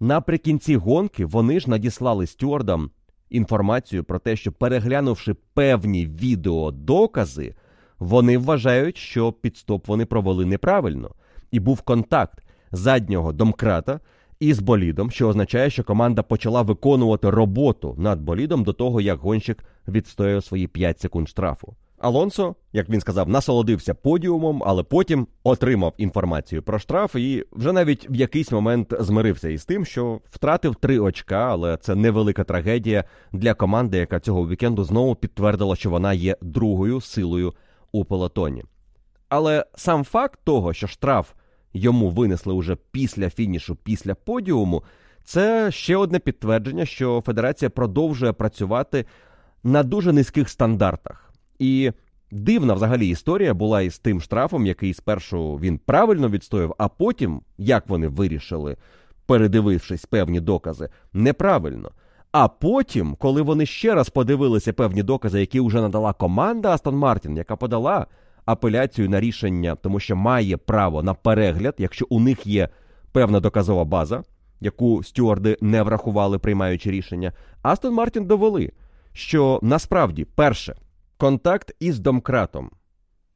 Наприкінці гонки вони ж надіслали стюардам інформацію про те, що переглянувши певні відеодокази, вони вважають, що підстоп вони провели неправильно, і був контакт заднього домкрата із болідом, що означає, що команда почала виконувати роботу над болідом до того, як гонщик відстояв свої 5 секунд штрафу. Алонсо, як він сказав, насолодився подіумом, але потім отримав інформацію про штраф і вже навіть в якийсь момент змирився із тим, що втратив три очка, але це невелика трагедія для команди, яка цього вікенду знову підтвердила, що вона є другою силою у пелотоні. Але сам факт того, що штраф йому винесли уже після фінішу, після подіуму, це ще одне підтвердження, що Федерація продовжує працювати на дуже низьких стандартах. І дивна взагалі історія була із тим штрафом, який спершу він правильно відстояв, а потім, як вони вирішили, передивившись певні докази, неправильно. А потім, коли вони ще раз подивилися певні докази, які вже надала команда Астон Мартін, яка подала апеляцію на рішення, тому що має право на перегляд, якщо у них є певна доказова база, яку стюарди не врахували, приймаючи рішення, Астон Мартін довели, що насправді перше контакт із домкратом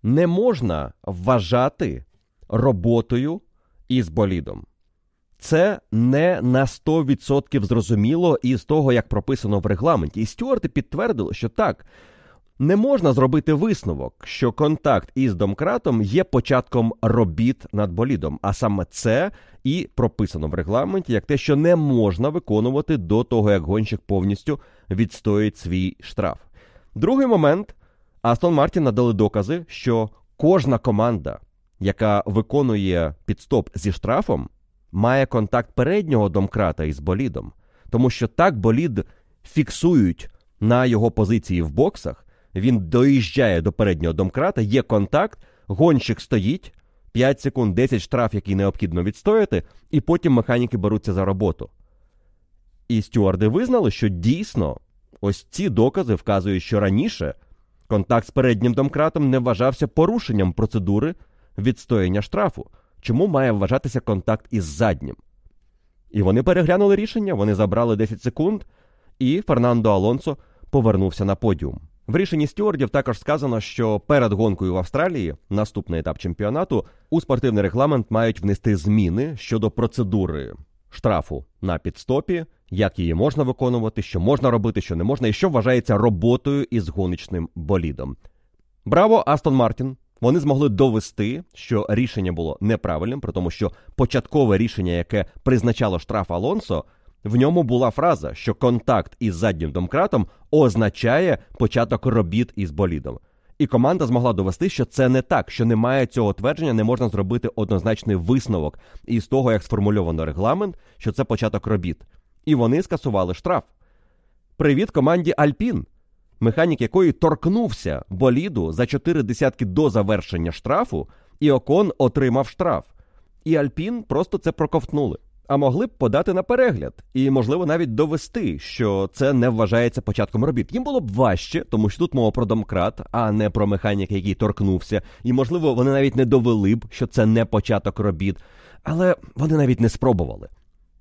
не можна вважати роботою із болідом. Це не на 100% зрозуміло із того, як прописано в регламенті. І стюарти підтвердили, що так, не можна зробити висновок, що контакт із домкратом є початком робіт над болідом, а саме це і прописано в регламенті як те, що не можна виконувати до того, як гонщик повністю відстоїть свій штраф. Другий момент Астон Мартін надали докази, що кожна команда, яка виконує підстоп зі штрафом, має контакт переднього домкрата із болідом, тому що так болід фіксують на його позиції в боксах. Він доїжджає до переднього домкрата, є контакт, гонщик стоїть 5 секунд, 10 штраф, який необхідно відстояти, і потім механіки беруться за роботу. І стюарди визнали, що дійсно ось ці докази вказують, що раніше контакт з переднім домкратом не вважався порушенням процедури відстояння штрафу. Чому має вважатися контакт із заднім? І вони переглянули рішення, вони забрали 10 секунд, і Фернандо Алонсо повернувся на подіум. В рішенні стюардів також сказано, що перед гонкою в Австралії, наступний етап чемпіонату, у спортивний регламент мають внести зміни щодо процедури штрафу на підстопі, як її можна виконувати, що можна робити, що не можна, і що вважається роботою із гоночним болідом. Браво, Астон Мартін! Вони змогли довести, що рішення було неправильним, при тому, що початкове рішення, яке призначало штраф Алонсо, в ньому була фраза, що контакт із заднім домкратом означає початок робіт із болідом. І команда змогла довести, що це не так, що немає цього твердження, не можна зробити однозначний висновок із того, як сформульовано регламент, що це початок робіт. І вони скасували штраф. Привіт команді Альпін, механік якої торкнувся боліду за чотири десятки до завершення штрафу, і Окон отримав штраф. І Альпін просто це проковтнули а могли б подати на перегляд і, можливо, навіть довести, що це не вважається початком робіт. Їм було б важче, тому що тут мова про домкрат, а не про механіка, який торкнувся. І, можливо, вони навіть не довели б, що це не початок робіт, але вони навіть не спробували.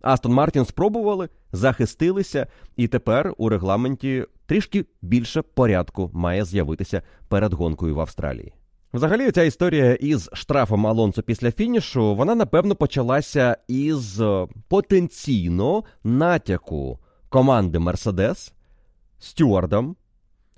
Астон Мартін спробували, захистилися, і тепер у регламенті трішки більше порядку має з'явитися перед гонкою в Австралії. Взагалі, ця історія із штрафом Алонсо після фінішу, вона напевно почалася із е, потенційно натяку команди Мерседес стюардам,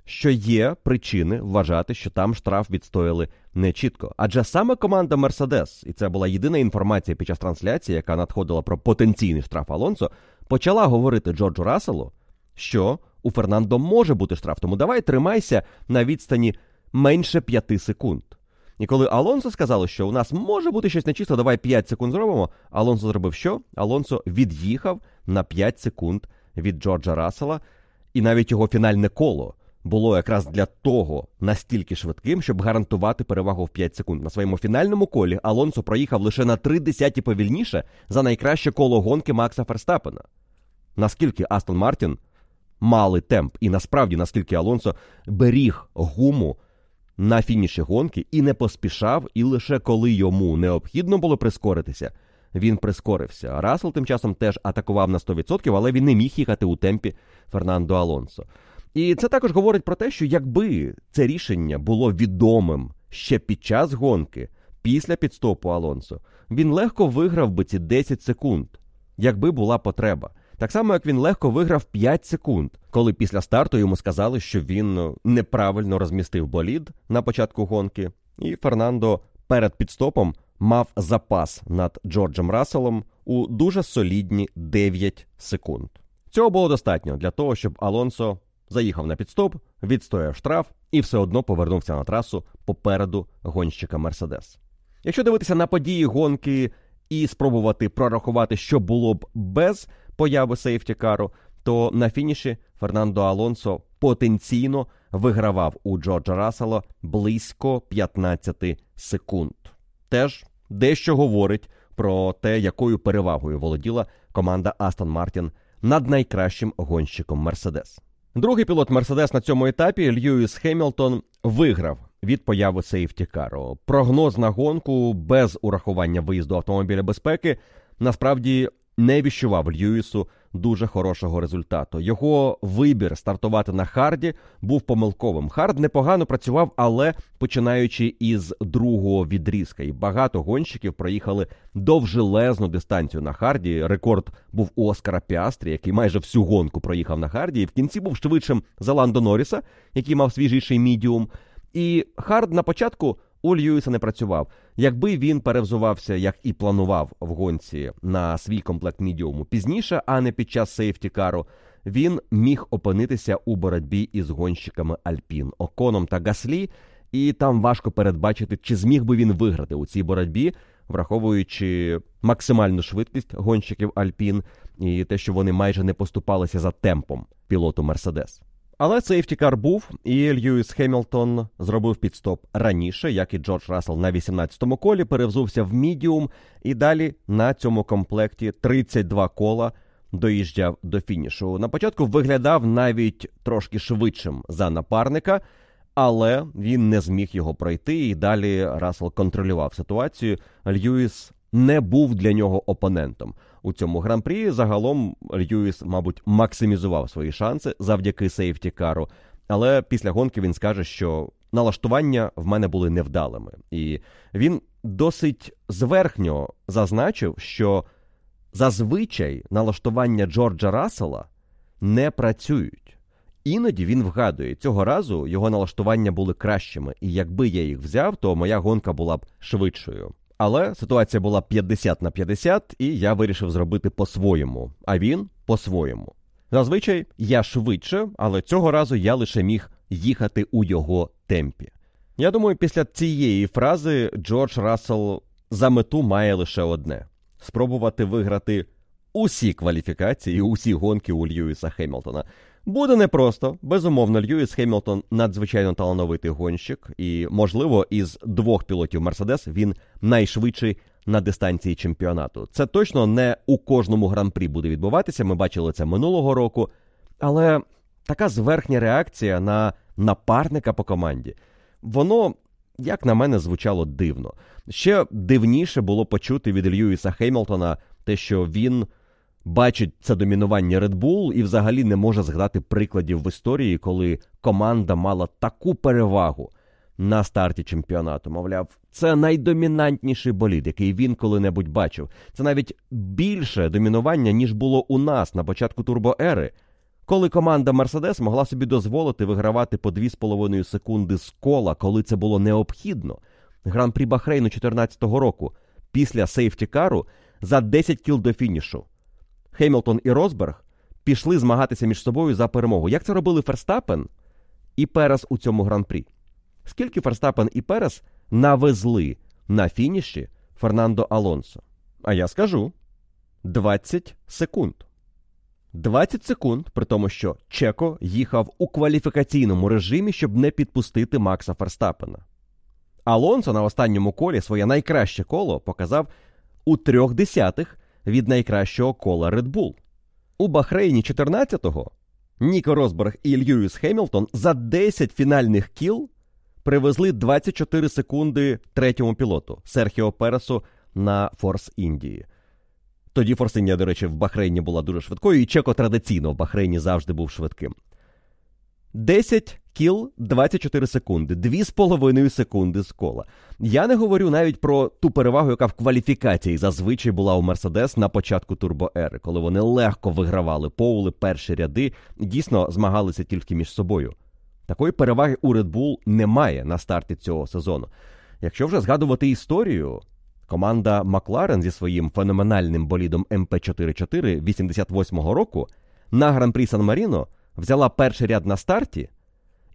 що є причини вважати, що там штраф відстояли нечітко. Адже саме команда Мерседес, і це була єдина інформація під час трансляції, яка надходила про потенційний штраф Алонсо, почала говорити Джорджу Расселу, що у Фернандо може бути штраф. Тому давай тримайся на відстані менше 5 секунд. І коли Алонсо сказали, що у нас може бути щось нечисто, давай 5 секунд зробимо. Алонсо зробив що? Алонсо від'їхав на 5 секунд від Джорджа Рассела, і навіть його фінальне коло було якраз для того настільки швидким, щоб гарантувати перевагу в 5 секунд. На своєму фінальному колі Алонсо проїхав лише на 3 десяті повільніше за найкраще коло гонки Макса Ферстапена. Наскільки Астон Мартін мали темп, і насправді наскільки Алонсо беріг гуму на фініші гонки і не поспішав, і лише коли йому необхідно було прискоритися, він прискорився. Рассел тим часом теж атакував на 100%, але він не міг їхати у темпі Фернандо Алонсо. І це також говорить про те, що якби це рішення було відомим ще під час гонки, після підстопу Алонсо, він легко виграв би ці 10 секунд, якби була потреба. Так само, як він легко виграв 5 секунд, коли після старту йому сказали, що він ну, неправильно розмістив болід на початку гонки, і Фернандо перед підстопом мав запас над Джорджем Расселом у дуже солідні 9 секунд. Цього було достатньо для того, щоб Алонсо заїхав на підстоп, відстояв штраф і все одно повернувся на трасу попереду гонщика Мерседес. Якщо дивитися на події гонки і спробувати прорахувати, що було б без появи сейфтікару, то на фініші Фернандо Алонсо потенційно вигравав у Джорджа Рассела близько 15 секунд. Теж дещо говорить про те, якою перевагою володіла команда Астон Мартін над найкращим гонщиком Мерседес. Другий пілот Мерседес на цьому етапі Льюіс Хемілтон виграв від появи safety car у. Прогноз на гонку без урахування виїзду автомобіля безпеки насправді не віщував Льюісу дуже хорошого результату. Його вибір стартувати на hard і був помилковим. Hard непогано працював, але починаючи із другого відрізка, і багато гонщиків проїхали довжелезну дистанцію на hard і. Рекорд був у Оскара Піастрі, який майже всю гонку проїхав на hard і, і в кінці був швидшим за Ландо Норріса, який мав свіжіший мідіум. І hard на початку у Льюіса не працював. Якби він перевзувався, як і планував в гонці на свій комплект мідіуму пізніше, а не під час safety car у, він міг опинитися у боротьбі із гонщиками Альпін, Оконом та Гаслі, і там важко передбачити, чи зміг би він виграти у цій боротьбі, враховуючи максимальну швидкість гонщиків Альпін і те, що вони майже не поступалися за темпом пілоту Мерседес. Але сейфтікар був, і Льюіс Хемілтон зробив підстоп раніше, як і Джордж Рассел на 18-му колі, перевзувся в мідіум, і далі на цьому комплекті 32 кола доїжджав до фінішу. На початку виглядав навіть трошки швидшим за напарника, але він не зміг його пройти. І далі Рассел контролював ситуацію. Льюіс не був для нього опонентом у цьому гран-прі. Загалом Льюіс, мабуть, максимізував свої шанси завдяки сейфті кару. Але після гонки він скаже, що налаштування в мене були невдалими, і він досить зверхньо зазначив, що зазвичай налаштування Джорджа Рассела не працюють. Іноді він вгадує, цього разу його налаштування були кращими, і якби я їх взяв, то моя гонка була б швидшою. Але ситуація була 50 на 50, і я вирішив зробити по-своєму, а він по-своєму. Зазвичай я швидше, але цього разу я лише міг їхати у його темпі. Я думаю, після цієї фрази Джордж Рассел за мету має лише одне: спробувати виграти усі кваліфікації, усі гонки у Льюіса Хемілтона. Буде непросто. Безумовно, Льюіс Хемілтон надзвичайно талановитий гонщик, і, можливо, із двох пілотів Мерседес він найшвидший на дистанції чемпіонату. Це точно не у кожному гран-прі буде відбуватися. Ми бачили це минулого року. Але така зверхня реакція на напарника по команді, воно, як на мене, звучало дивно. Ще дивніше було почути від Льюіса Хеймлтона те, що він бачить це домінування Red Bull і взагалі не може згадати прикладів в історії, коли команда мала таку перевагу на старті чемпіонату. Мовляв, це найдомінантніший болід, який він коли-небудь бачив. Це навіть більше домінування, ніж було у нас на початку турбоери. Коли команда Мерседес могла собі дозволити вигравати по 2,5 секунди з кола, коли це було необхідно, гран-прі Бахрейну 2014 року після сейфтікару за 10 кіл до фінішу. Хеймлтон і Росберг пішли змагатися між собою за перемогу. Як це робили Ферстапен і Перес у цьому гран-прі? Скільки Ферстапен і Перес навезли на фініші Фернандо Алонсо? А я скажу 20 секунд. 20 секунд, при тому, що Чеко їхав у кваліфікаційному режимі, щоб не підпустити Макса Ферстапена. Алонсо на останньому колі своє найкраще коло показав у трьох десятих від найкращого кола Red Bull. У Бахрейні 14-го Ніко Росберг і Льюіс Хемілтон за 10 фінальних кіл привезли 24 секунди третьому пілоту Серхіо Пересу на Форс Індії. Тоді Форс Індія, до речі, в Бахрейні була дуже швидкою, і Чеко традиційно в Бахрейні завжди був швидким. 10 кіл 24 секунди, 2,5 секунди з кола. Я не говорю навіть про ту перевагу, яка в кваліфікації зазвичай була у Мерседес на початку турбоери, коли вони легко вигравали поули перші ряди дійсно змагалися тільки між собою. Такої переваги у Red Bull немає на старті цього сезону. Якщо вже згадувати історію, команда Макларен зі своїм феноменальним болідом МП44 88-го року на гран-прі Сан Маріно взяла перший ряд на старті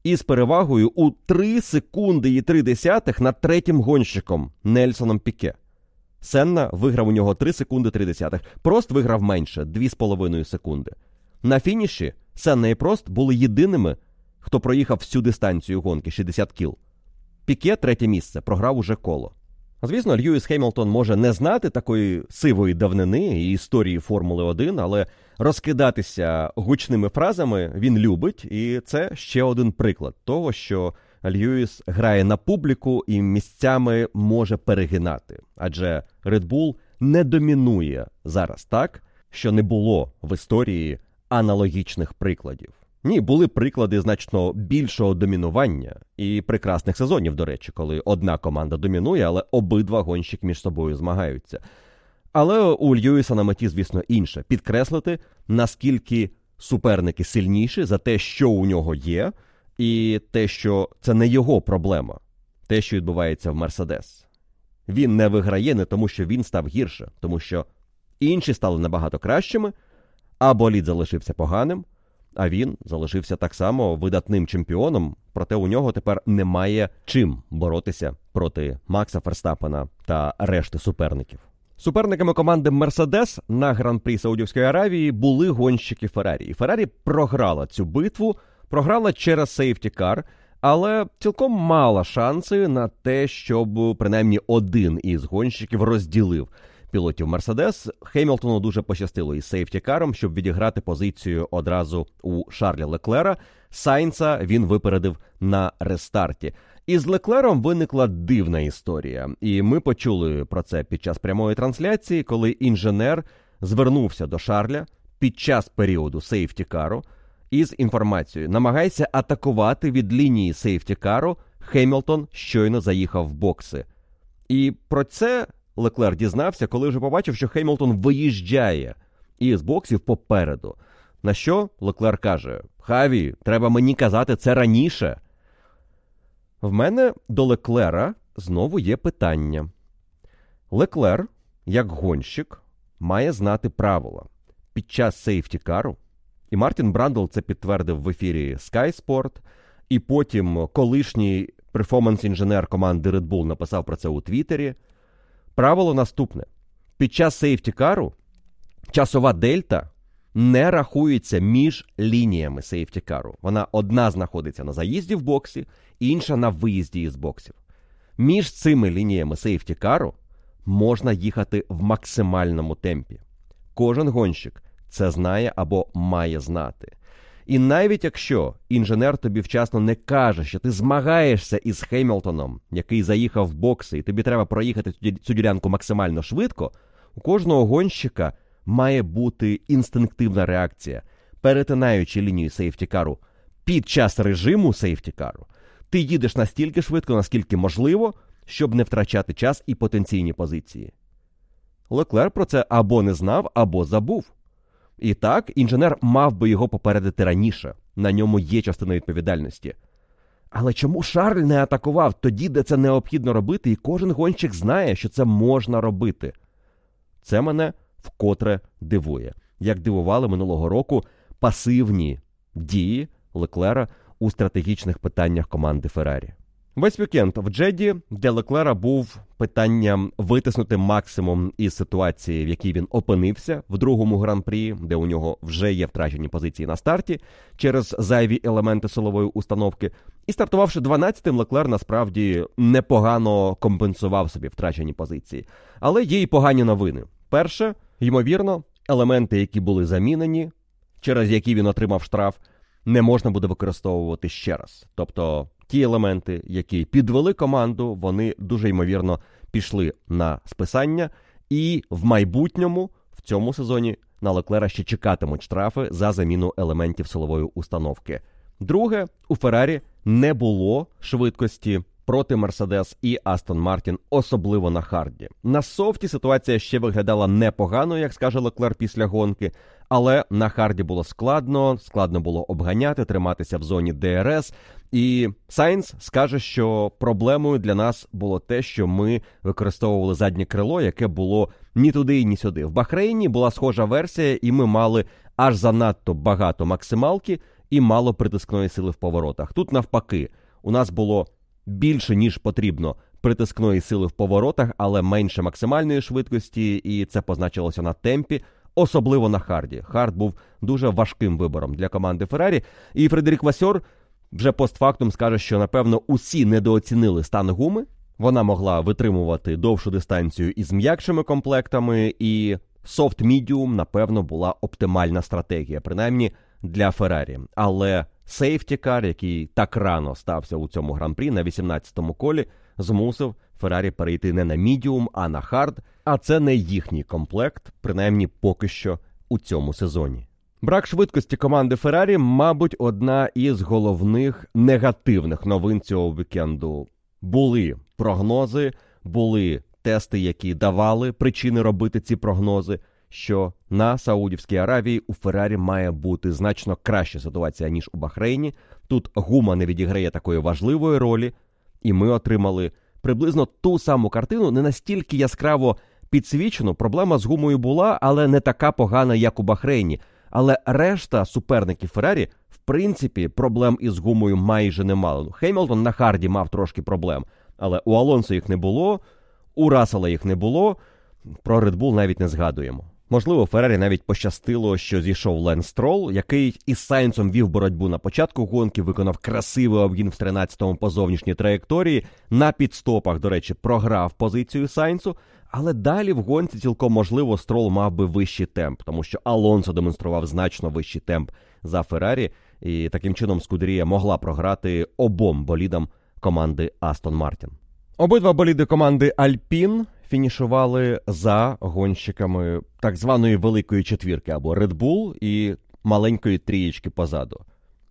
із перевагою у 3 секунди і 3 десятих над третім гонщиком Нельсоном Піке. Сенна виграв у нього 3 секунди 3 десятих. Прост виграв менше 2,5 секунди. На фініші Сенна і Прост були єдиними, хто проїхав всю дистанцію гонки 60 кіл. Піке третє місце програв уже коло. Звісно, Льюіс Хеймлтон може не знати такої сивої давнини і історії Формули 1, але розкидатися гучними фразами він любить, і це ще один приклад того, що Льюіс грає на публіку і місцями може перегинати. Адже Red Bull не домінує зараз так, що не було в історії аналогічних прикладів. Ні, були приклади значно більшого домінування і прекрасних сезонів, до речі, коли одна команда домінує, але обидва гонщик між собою змагаються. Але у Льюіса на меті, звісно, інше підкреслити, наскільки суперники сильніші за те, що у нього є, і те, що це не його проблема, те, що відбувається в Мерседес. Він не виграє не тому, що він став гірше, тому що інші стали набагато кращими, а болід залишився поганим. А він залишився так само видатним чемпіоном, проте у нього тепер немає чим боротися проти Макса Ферстапена та решти суперників. Суперниками команди Мерседес на гран-прі Саудівської Аравії були гонщики Феррарі. І Феррарі програла цю битву, програла через safety car, але цілком мала шанси на те, щоб принаймні один із гонщиків розділив пілотів Мерседес. Хеймлтону дуже пощастило із safety car ом, щоб відіграти позицію одразу у Шарлі Леклера. Сайнца він випередив на рестарті. Із Леклером виникла дивна історія, і ми почули про це під час прямої трансляції, коли інженер звернувся до Шарля під час періоду safety car у із інформацією: намагайся атакувати від лінії safety car у. Хеймлтон щойно заїхав в бокси. І про це Леклер дізнався, коли вже побачив, що Хеймлтон виїжджає із боксів попереду. На що Леклер каже: Хаві, треба мені казати це раніше. В мене до Леклера знову є питання. Леклер, як гонщик, має знати правила під час сейфтікару. І Мартін Брандл це підтвердив в ефірі Sky Sport, і потім колишній перформанс-інженер команди Red Bull написав про це у Твіттері. Правило наступне: під час сейфтікару часова дельта не рахується між лініями сейфтікару. Вона одна знаходиться на заїзді в боксі, інша на виїзді із боксів. Між цими лініями сейфтікару можна їхати в максимальному темпі. Кожен гонщик це знає або має знати. І навіть якщо інженер тобі вчасно не каже, що ти змагаєшся із Хеймлтоном, який заїхав в бокси, і тобі треба проїхати цю ділянку максимально швидко, у кожного гонщика має бути інстинктивна реакція, перетинаючи лінію сейфтікару під час режиму сейфтікару, ти їдеш настільки швидко, наскільки можливо, щоб не втрачати час і потенційні позиції. Леклер про це або не знав, або забув. І так, інженер мав би його попередити раніше. На ньому є частина відповідальності. Але чому Шарль не атакував тоді, де це необхідно робити, і кожен гонщик знає, що це можна робити? Це мене вкотре дивує, як дивували минулого року пасивні дії Леклера у стратегічних питаннях команди Феррарі. Весь вікенд в Джеді для Леклера був питанням витиснути максимум із ситуації, в якій він опинився в другому гран-прі, де у нього вже є втрачені позиції на старті через зайві елементи силової установки. І стартувавши 12-тим, Леклер насправді непогано компенсував собі втрачені позиції. Але є й погані новини. Перше, ймовірно, елементи, які були замінені, через які він отримав штраф, не можна буде використовувати ще раз. Тобто ті елементи, які підвели команду, вони дуже ймовірно пішли на списання, і в майбутньому в цьому сезоні на Леклера ще чекатимуть штрафи за заміну елементів силової установки. Друге, у Феррарі не було швидкості проти Мерседес і Астон Мартін, особливо на харді. На софті ситуація ще виглядала непогано, як скаже Леклер після гонки, але на харді було складно, складно було обганяти, триматися в зоні ДРС. І Сайнс скаже, що проблемою для нас було те, що ми використовували заднє крило, яке було ні туди, ні сюди. В Бахрейні була схожа версія, і ми мали аж занадто багато максималки і мало притискної сили в поворотах. Тут навпаки, у нас було більше ніж потрібно притискної сили в поворотах, але менше максимальної швидкості, і це позначилося на темпі. Особливо на Харді. Hard був дуже важким вибором для команди Феррарі. І Фредерік Васьор вже постфактум скаже, що напевно усі недооцінили стан гуми. Вона могла витримувати довшу дистанцію із м'якшими комплектами, і soft medium, напевно, була оптимальна стратегія, принаймні для Феррарі. Але safety car, який так рано стався у цьому гран-прі на 18-му колі, змусив Феррарі перейти не на мідіум, а на hard. А це не їхній комплект, принаймні поки що у цьому сезоні. Брак швидкості команди Феррарі, мабуть, одна із головних негативних новин цього вікенду. Були прогнози, були тести, які давали причини робити ці прогнози. Що на Саудівській Аравії у Феррарі має бути значно краща ситуація ніж у Бахрейні. Тут гума не відіграє такої важливої ролі, і ми отримали приблизно ту саму картину, не настільки яскраво підсвічену. Проблема з гумою була, але не така погана, як у Бахрейні. Але решта суперників Феррарі, в принципі, проблем із гумою майже не мали. Ну, Хеймлтон на Харді мав трошки проблем, але у Алонсо їх не було, у Рассела їх не було. Про Red Bull навіть не згадуємо. Можливо, Феррарі навіть пощастило, що зійшов Лен Строл, який із Сайнсом вів боротьбу на початку гонки, виконав красивий обгін в 13-му по зовнішній траєкторії. На підстопах, до речі, програв позицію Сайнсу. Але далі в гонці цілком можливо Строл мав би вищий темп, тому що Алонсо демонстрував значно вищий темп за Феррарі, і таким чином Скудерія могла програти обом болідам команди Астон Мартін. Обидва боліди команди Альпін фінішували за гонщиками так званої великої четвірки або Red Bull і маленької трієчки позаду.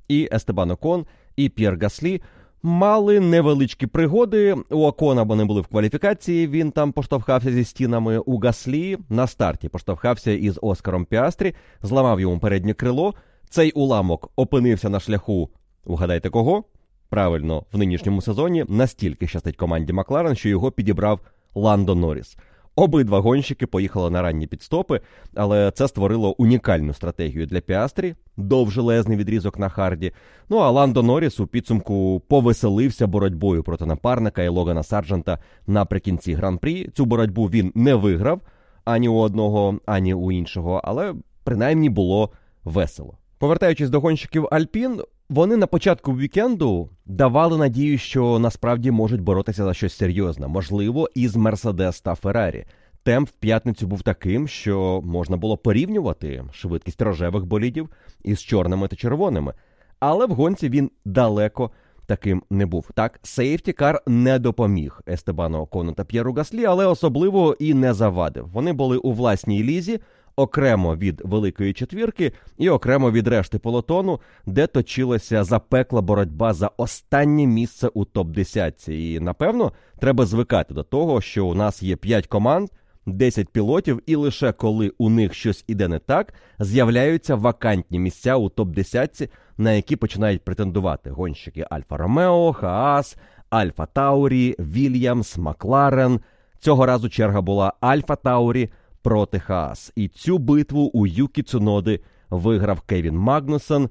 І Естебан Окон, і П'єр Гаслі мали невеличкі пригоди. У Окона вони були в кваліфікації. Він там поштовхався зі стінами. У Гаслі на старті поштовхався із Оскаром Піастрі, зламав йому переднє крило. Цей уламок опинився на шляху. Угадайте кого? Правильно, в нинішньому сезоні настільки щастить команді Макларен, що його підібрав Ландо Норріс. Обидва гонщики поїхали на ранні підстопи, але це створило унікальну стратегію для Піастрі, довжелезний відрізок на харді. Ну а Ландо Норріс у підсумку повеселився боротьбою проти напарника і Логана Сарджента наприкінці гран-прі. Цю боротьбу він не виграв ані у одного, ані у іншого, але принаймні було весело. Повертаючись до гонщиків Альпін, вони на початку вікенду давали надію, що насправді можуть боротися за щось серйозне, можливо, із Мерседес та Феррарі. Темп в п'ятницю був таким, що можна було порівнювати швидкість рожевих болідів із чорними та червоними. Але в гонці він далеко таким не був. Так, сейфтікар не допоміг Естебану Окону та П'єру Гаслі, але особливо і не завадив. Вони були у власній лізі окремо від великої четвірки і окремо від решти полотону, де точилася запекла боротьба за останнє місце у топ 10 І напевно треба звикати до того, що у нас є 5 команд. 10 пілотів, і лише коли у них щось іде не так, з'являються вакантні місця у топ-10, на які починають претендувати гонщики Альфа Ромео, Хаас, Альфа Таурі, Вільямс, Макларен. Цього разу черга була Альфа Таурі, проти Хаас. І цю битву у Юкі Цуноди виграв Кевін Магнусон.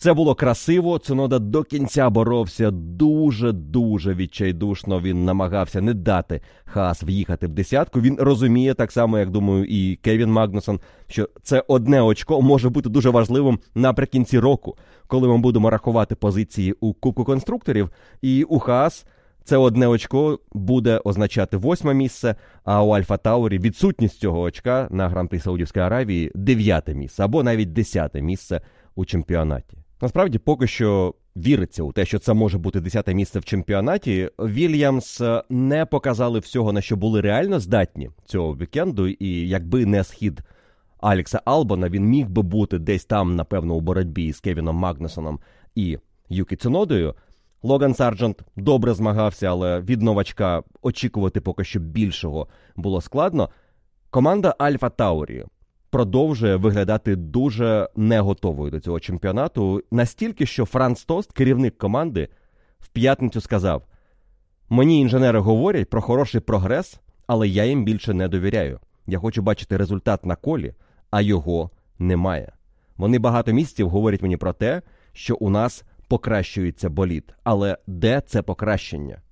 Це було красиво. Цунода до кінця боровся дуже-дуже відчайдушно. Він намагався не дати Хаас в'їхати в десятку. Він розуміє, так само, як думаю, і Кевін Магнусон, що це одне очко може бути дуже важливим наприкінці року, коли ми будемо рахувати позиції у Кубку конструкторів. І у Хаас це одне очко буде означати восьме місце, а у Альфа Таурі відсутність цього очка на гран-прі Саудівської Аравії дев'яте місце або навіть десяте місце у чемпіонаті. Насправді, поки що віриться у те, що це може бути десяте місце в чемпіонаті. Вільямс не показали всього, на що були реально здатні цього вікенду, і якби не схід Алекса Албана, він міг би бути десь там, напевно, у боротьбі з Кевіном Магнусоном і Юкі Цунодою. Логан Сарджент добре змагався, але від новачка очікувати поки що більшого було складно. Команда Альфа Таурі продовжує виглядати дуже не готовою до цього чемпіонату. Настільки, що Франц Тост, керівник команди, в п'ятницю сказав: Мені інженери говорять про хороший прогрес, але я їм більше не довіряю. Я хочу бачити результат на колі, а його немає. Вони багато місяців говорять мені про те, що у нас покращується болід. Але де це покращення?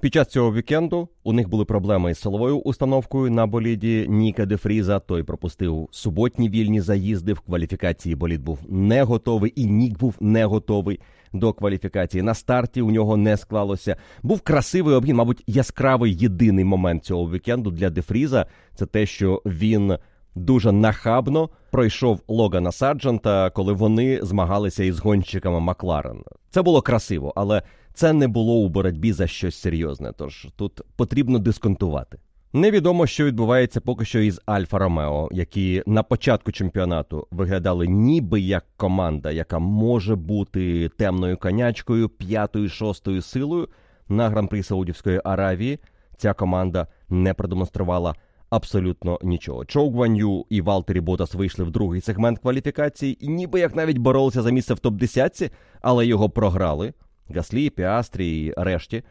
Під час цього вікенду у них були проблеми із силовою установкою на боліді Ніка Дефріза. Той пропустив суботні вільні заїзди. В кваліфікації болід був не готовий, і Нік був не готовий до кваліфікації. На старті у нього не склалося. Був красивий обгін, мабуть, яскравий єдиний момент цього вікенду для Дефріза. Це те, що він дуже нахабно пройшов Логана Саджанта, коли вони змагалися із гонщиками Макларен. Це було красиво, але це не було у боротьбі за щось серйозне. Тож тут потрібно дисконтувати. Невідомо, що відбувається поки що із Альфа Ромео, які на початку чемпіонату виглядали ніби як команда, яка може бути темною конячкою, п'ятою, шостою силою на гран-прі Саудівської Аравії. Ця команда не продемонструвала абсолютно нічого. Чоу Гванью і Валтері Ботас вийшли в другий сегмент кваліфікації, і ніби як навіть боролися за місце в топ 10 але його програли. Гаслі, Піастрі і решті.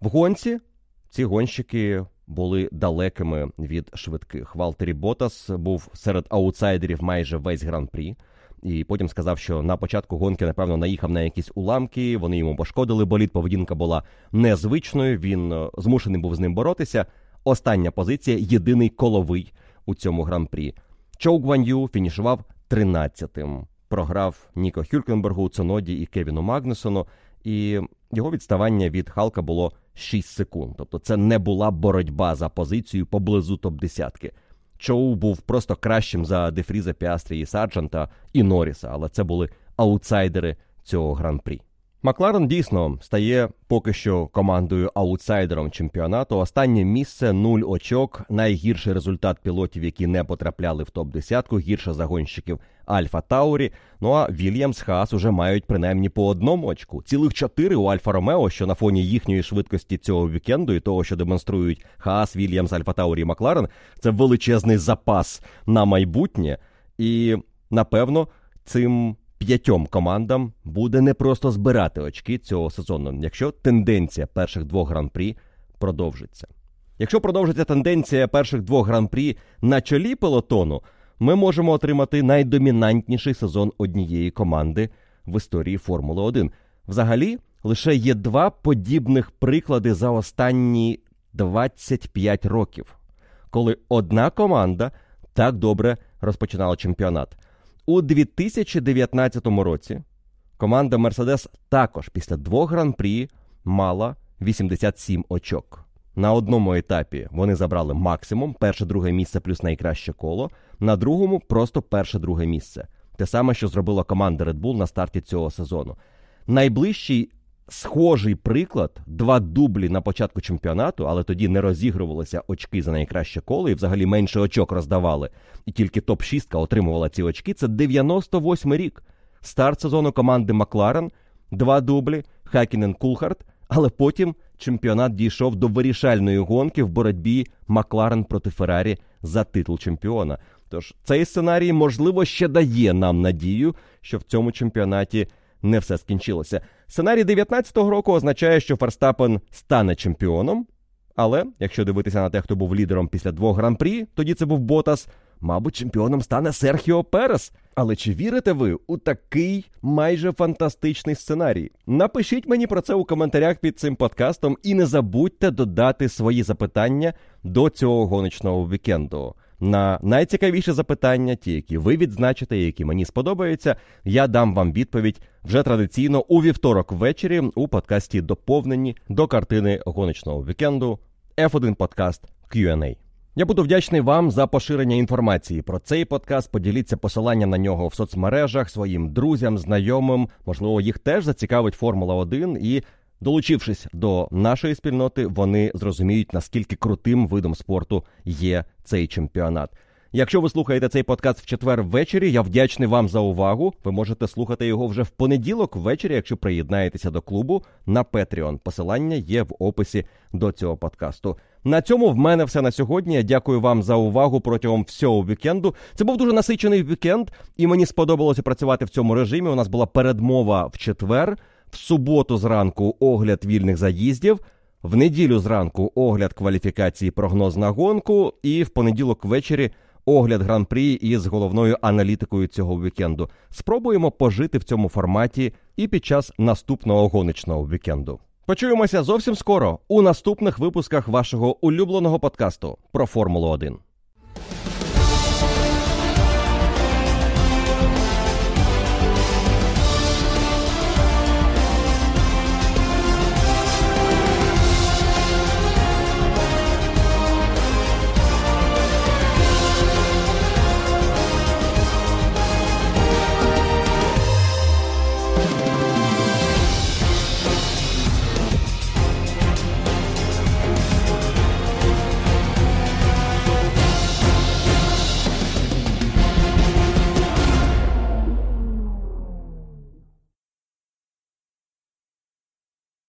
В гонці ці гонщики були далекими від швидких. Валтері Ботас був серед аутсайдерів майже весь гран-прі. І потім сказав, що на початку гонки, напевно, наїхав на якісь уламки, вони йому пошкодили, боліт, поведінка була незвичною. Він е, змушений був з ним боротися. Остання позиція єдиний коловий у цьому гран-прі. Чоу Гван'ю фінішував 13-тим. Програв Ніко Хюлькенбергу, Цуноді і Кевіну Магнусону. І його відставання від Халка було 6 секунд. Тобто це не була боротьба за позицію поблизу топ-десятки. Чоу був просто кращим за Де Вріза, Піастрі і Сарджанта і Норріса, але це були аутсайдери цього гран-прі. Макларен дійсно стає поки що командою аутсайдером чемпіонату. Останнє місце нуль очок. Найгірший результат пілотів, які не потрапляли в топ 10 гірше загонщиків Альфа Таурі. Ну а Вільямс Хас уже мають принаймні по одному очку. Цілих чотири у Альфа Ромео, що на фоні їхньої швидкості цього вікенду і того, що демонструють Хаас, Вільямс, Альфа Таурі і Макларен, це величезний запас на майбутнє. І напевно цим п'ятьом командам буде не просто збирати очки цього сезону, якщо тенденція перших двох гран-прі продовжиться. Якщо продовжиться тенденція перших двох гран-прі на чолі пелотону, ми можемо отримати найдомінантніший сезон однієї команди в історії Формули 1. Взагалі, лише є два подібних приклади за останні 25 років, коли одна команда так добре розпочинала чемпіонат. У 2019 році команда Мерседес також після двох гран-прі мала 87 очок. На одному етапі вони забрали максимум перше-друге місце плюс найкраще коло, на другому просто перше-друге місце. Те саме, що зробила команда Red Bull на старті цього сезону. Найближчий схожий приклад: два дублі на початку чемпіонату, але тоді не розігрувалися очки за найкраще коло і взагалі менше очок роздавали. І тільки топ-6 отримувала ці очки. Це 98 рік. Старт сезону команди Макларен, два дублі, Хакінен Култхард, але потім чемпіонат дійшов до вирішальної гонки в боротьбі Макларен проти Феррарі за титул чемпіона. Тож цей сценарій, можливо, ще дає нам надію, що в цьому чемпіонаті не все скінчилося. Сценарій 19-го року означає, що Ферстапен стане чемпіоном. Але якщо дивитися на те, хто був лідером після двох гран-прі, тоді це був Ботас. Мабуть, чемпіоном стане Серхіо Перес. Але чи вірите ви у такий майже фантастичний сценарій? Напишіть мені про це у коментарях під цим подкастом і не забудьте додати свої запитання до цього гоночного вікенду. На найцікавіші запитання, ті, які ви відзначите, які мені сподобаються, я дам вам відповідь вже традиційно у вівторок ввечері у подкасті доповнені до картини гоночного вікенду F1 Подкаст Q&A. Я буду вдячний вам за поширення інформації про цей подкаст. Поділіться посиланням на нього в соцмережах своїм друзям, знайомим. Можливо, їх теж зацікавить Формула 1 і Долучившись до нашої спільноти, вони зрозуміють, наскільки крутим видом спорту є цей чемпіонат. Якщо ви слухаєте цей подкаст в четвер ввечері, я вдячний вам за увагу. Ви можете слухати його вже в понеділок ввечері, якщо приєднаєтеся до клубу на Patreon. Посилання є в описі до цього подкасту. На цьому в мене все на сьогодні. Я дякую вам за увагу протягом всього вікенду. Це був дуже насичений вікенд, і мені сподобалося працювати в цьому режимі. У нас була передмова в четвер в суботу зранку огляд вільних заїздів, в неділю зранку огляд кваліфікації прогноз на гонку, і в понеділок ввечері огляд гран-прі із головною аналітикою цього вікенду. Спробуємо пожити в цьому форматі і під час наступного гоночного вікенду. Почуємося зовсім скоро у наступних випусках вашого улюбленого подкасту про Формулу 1.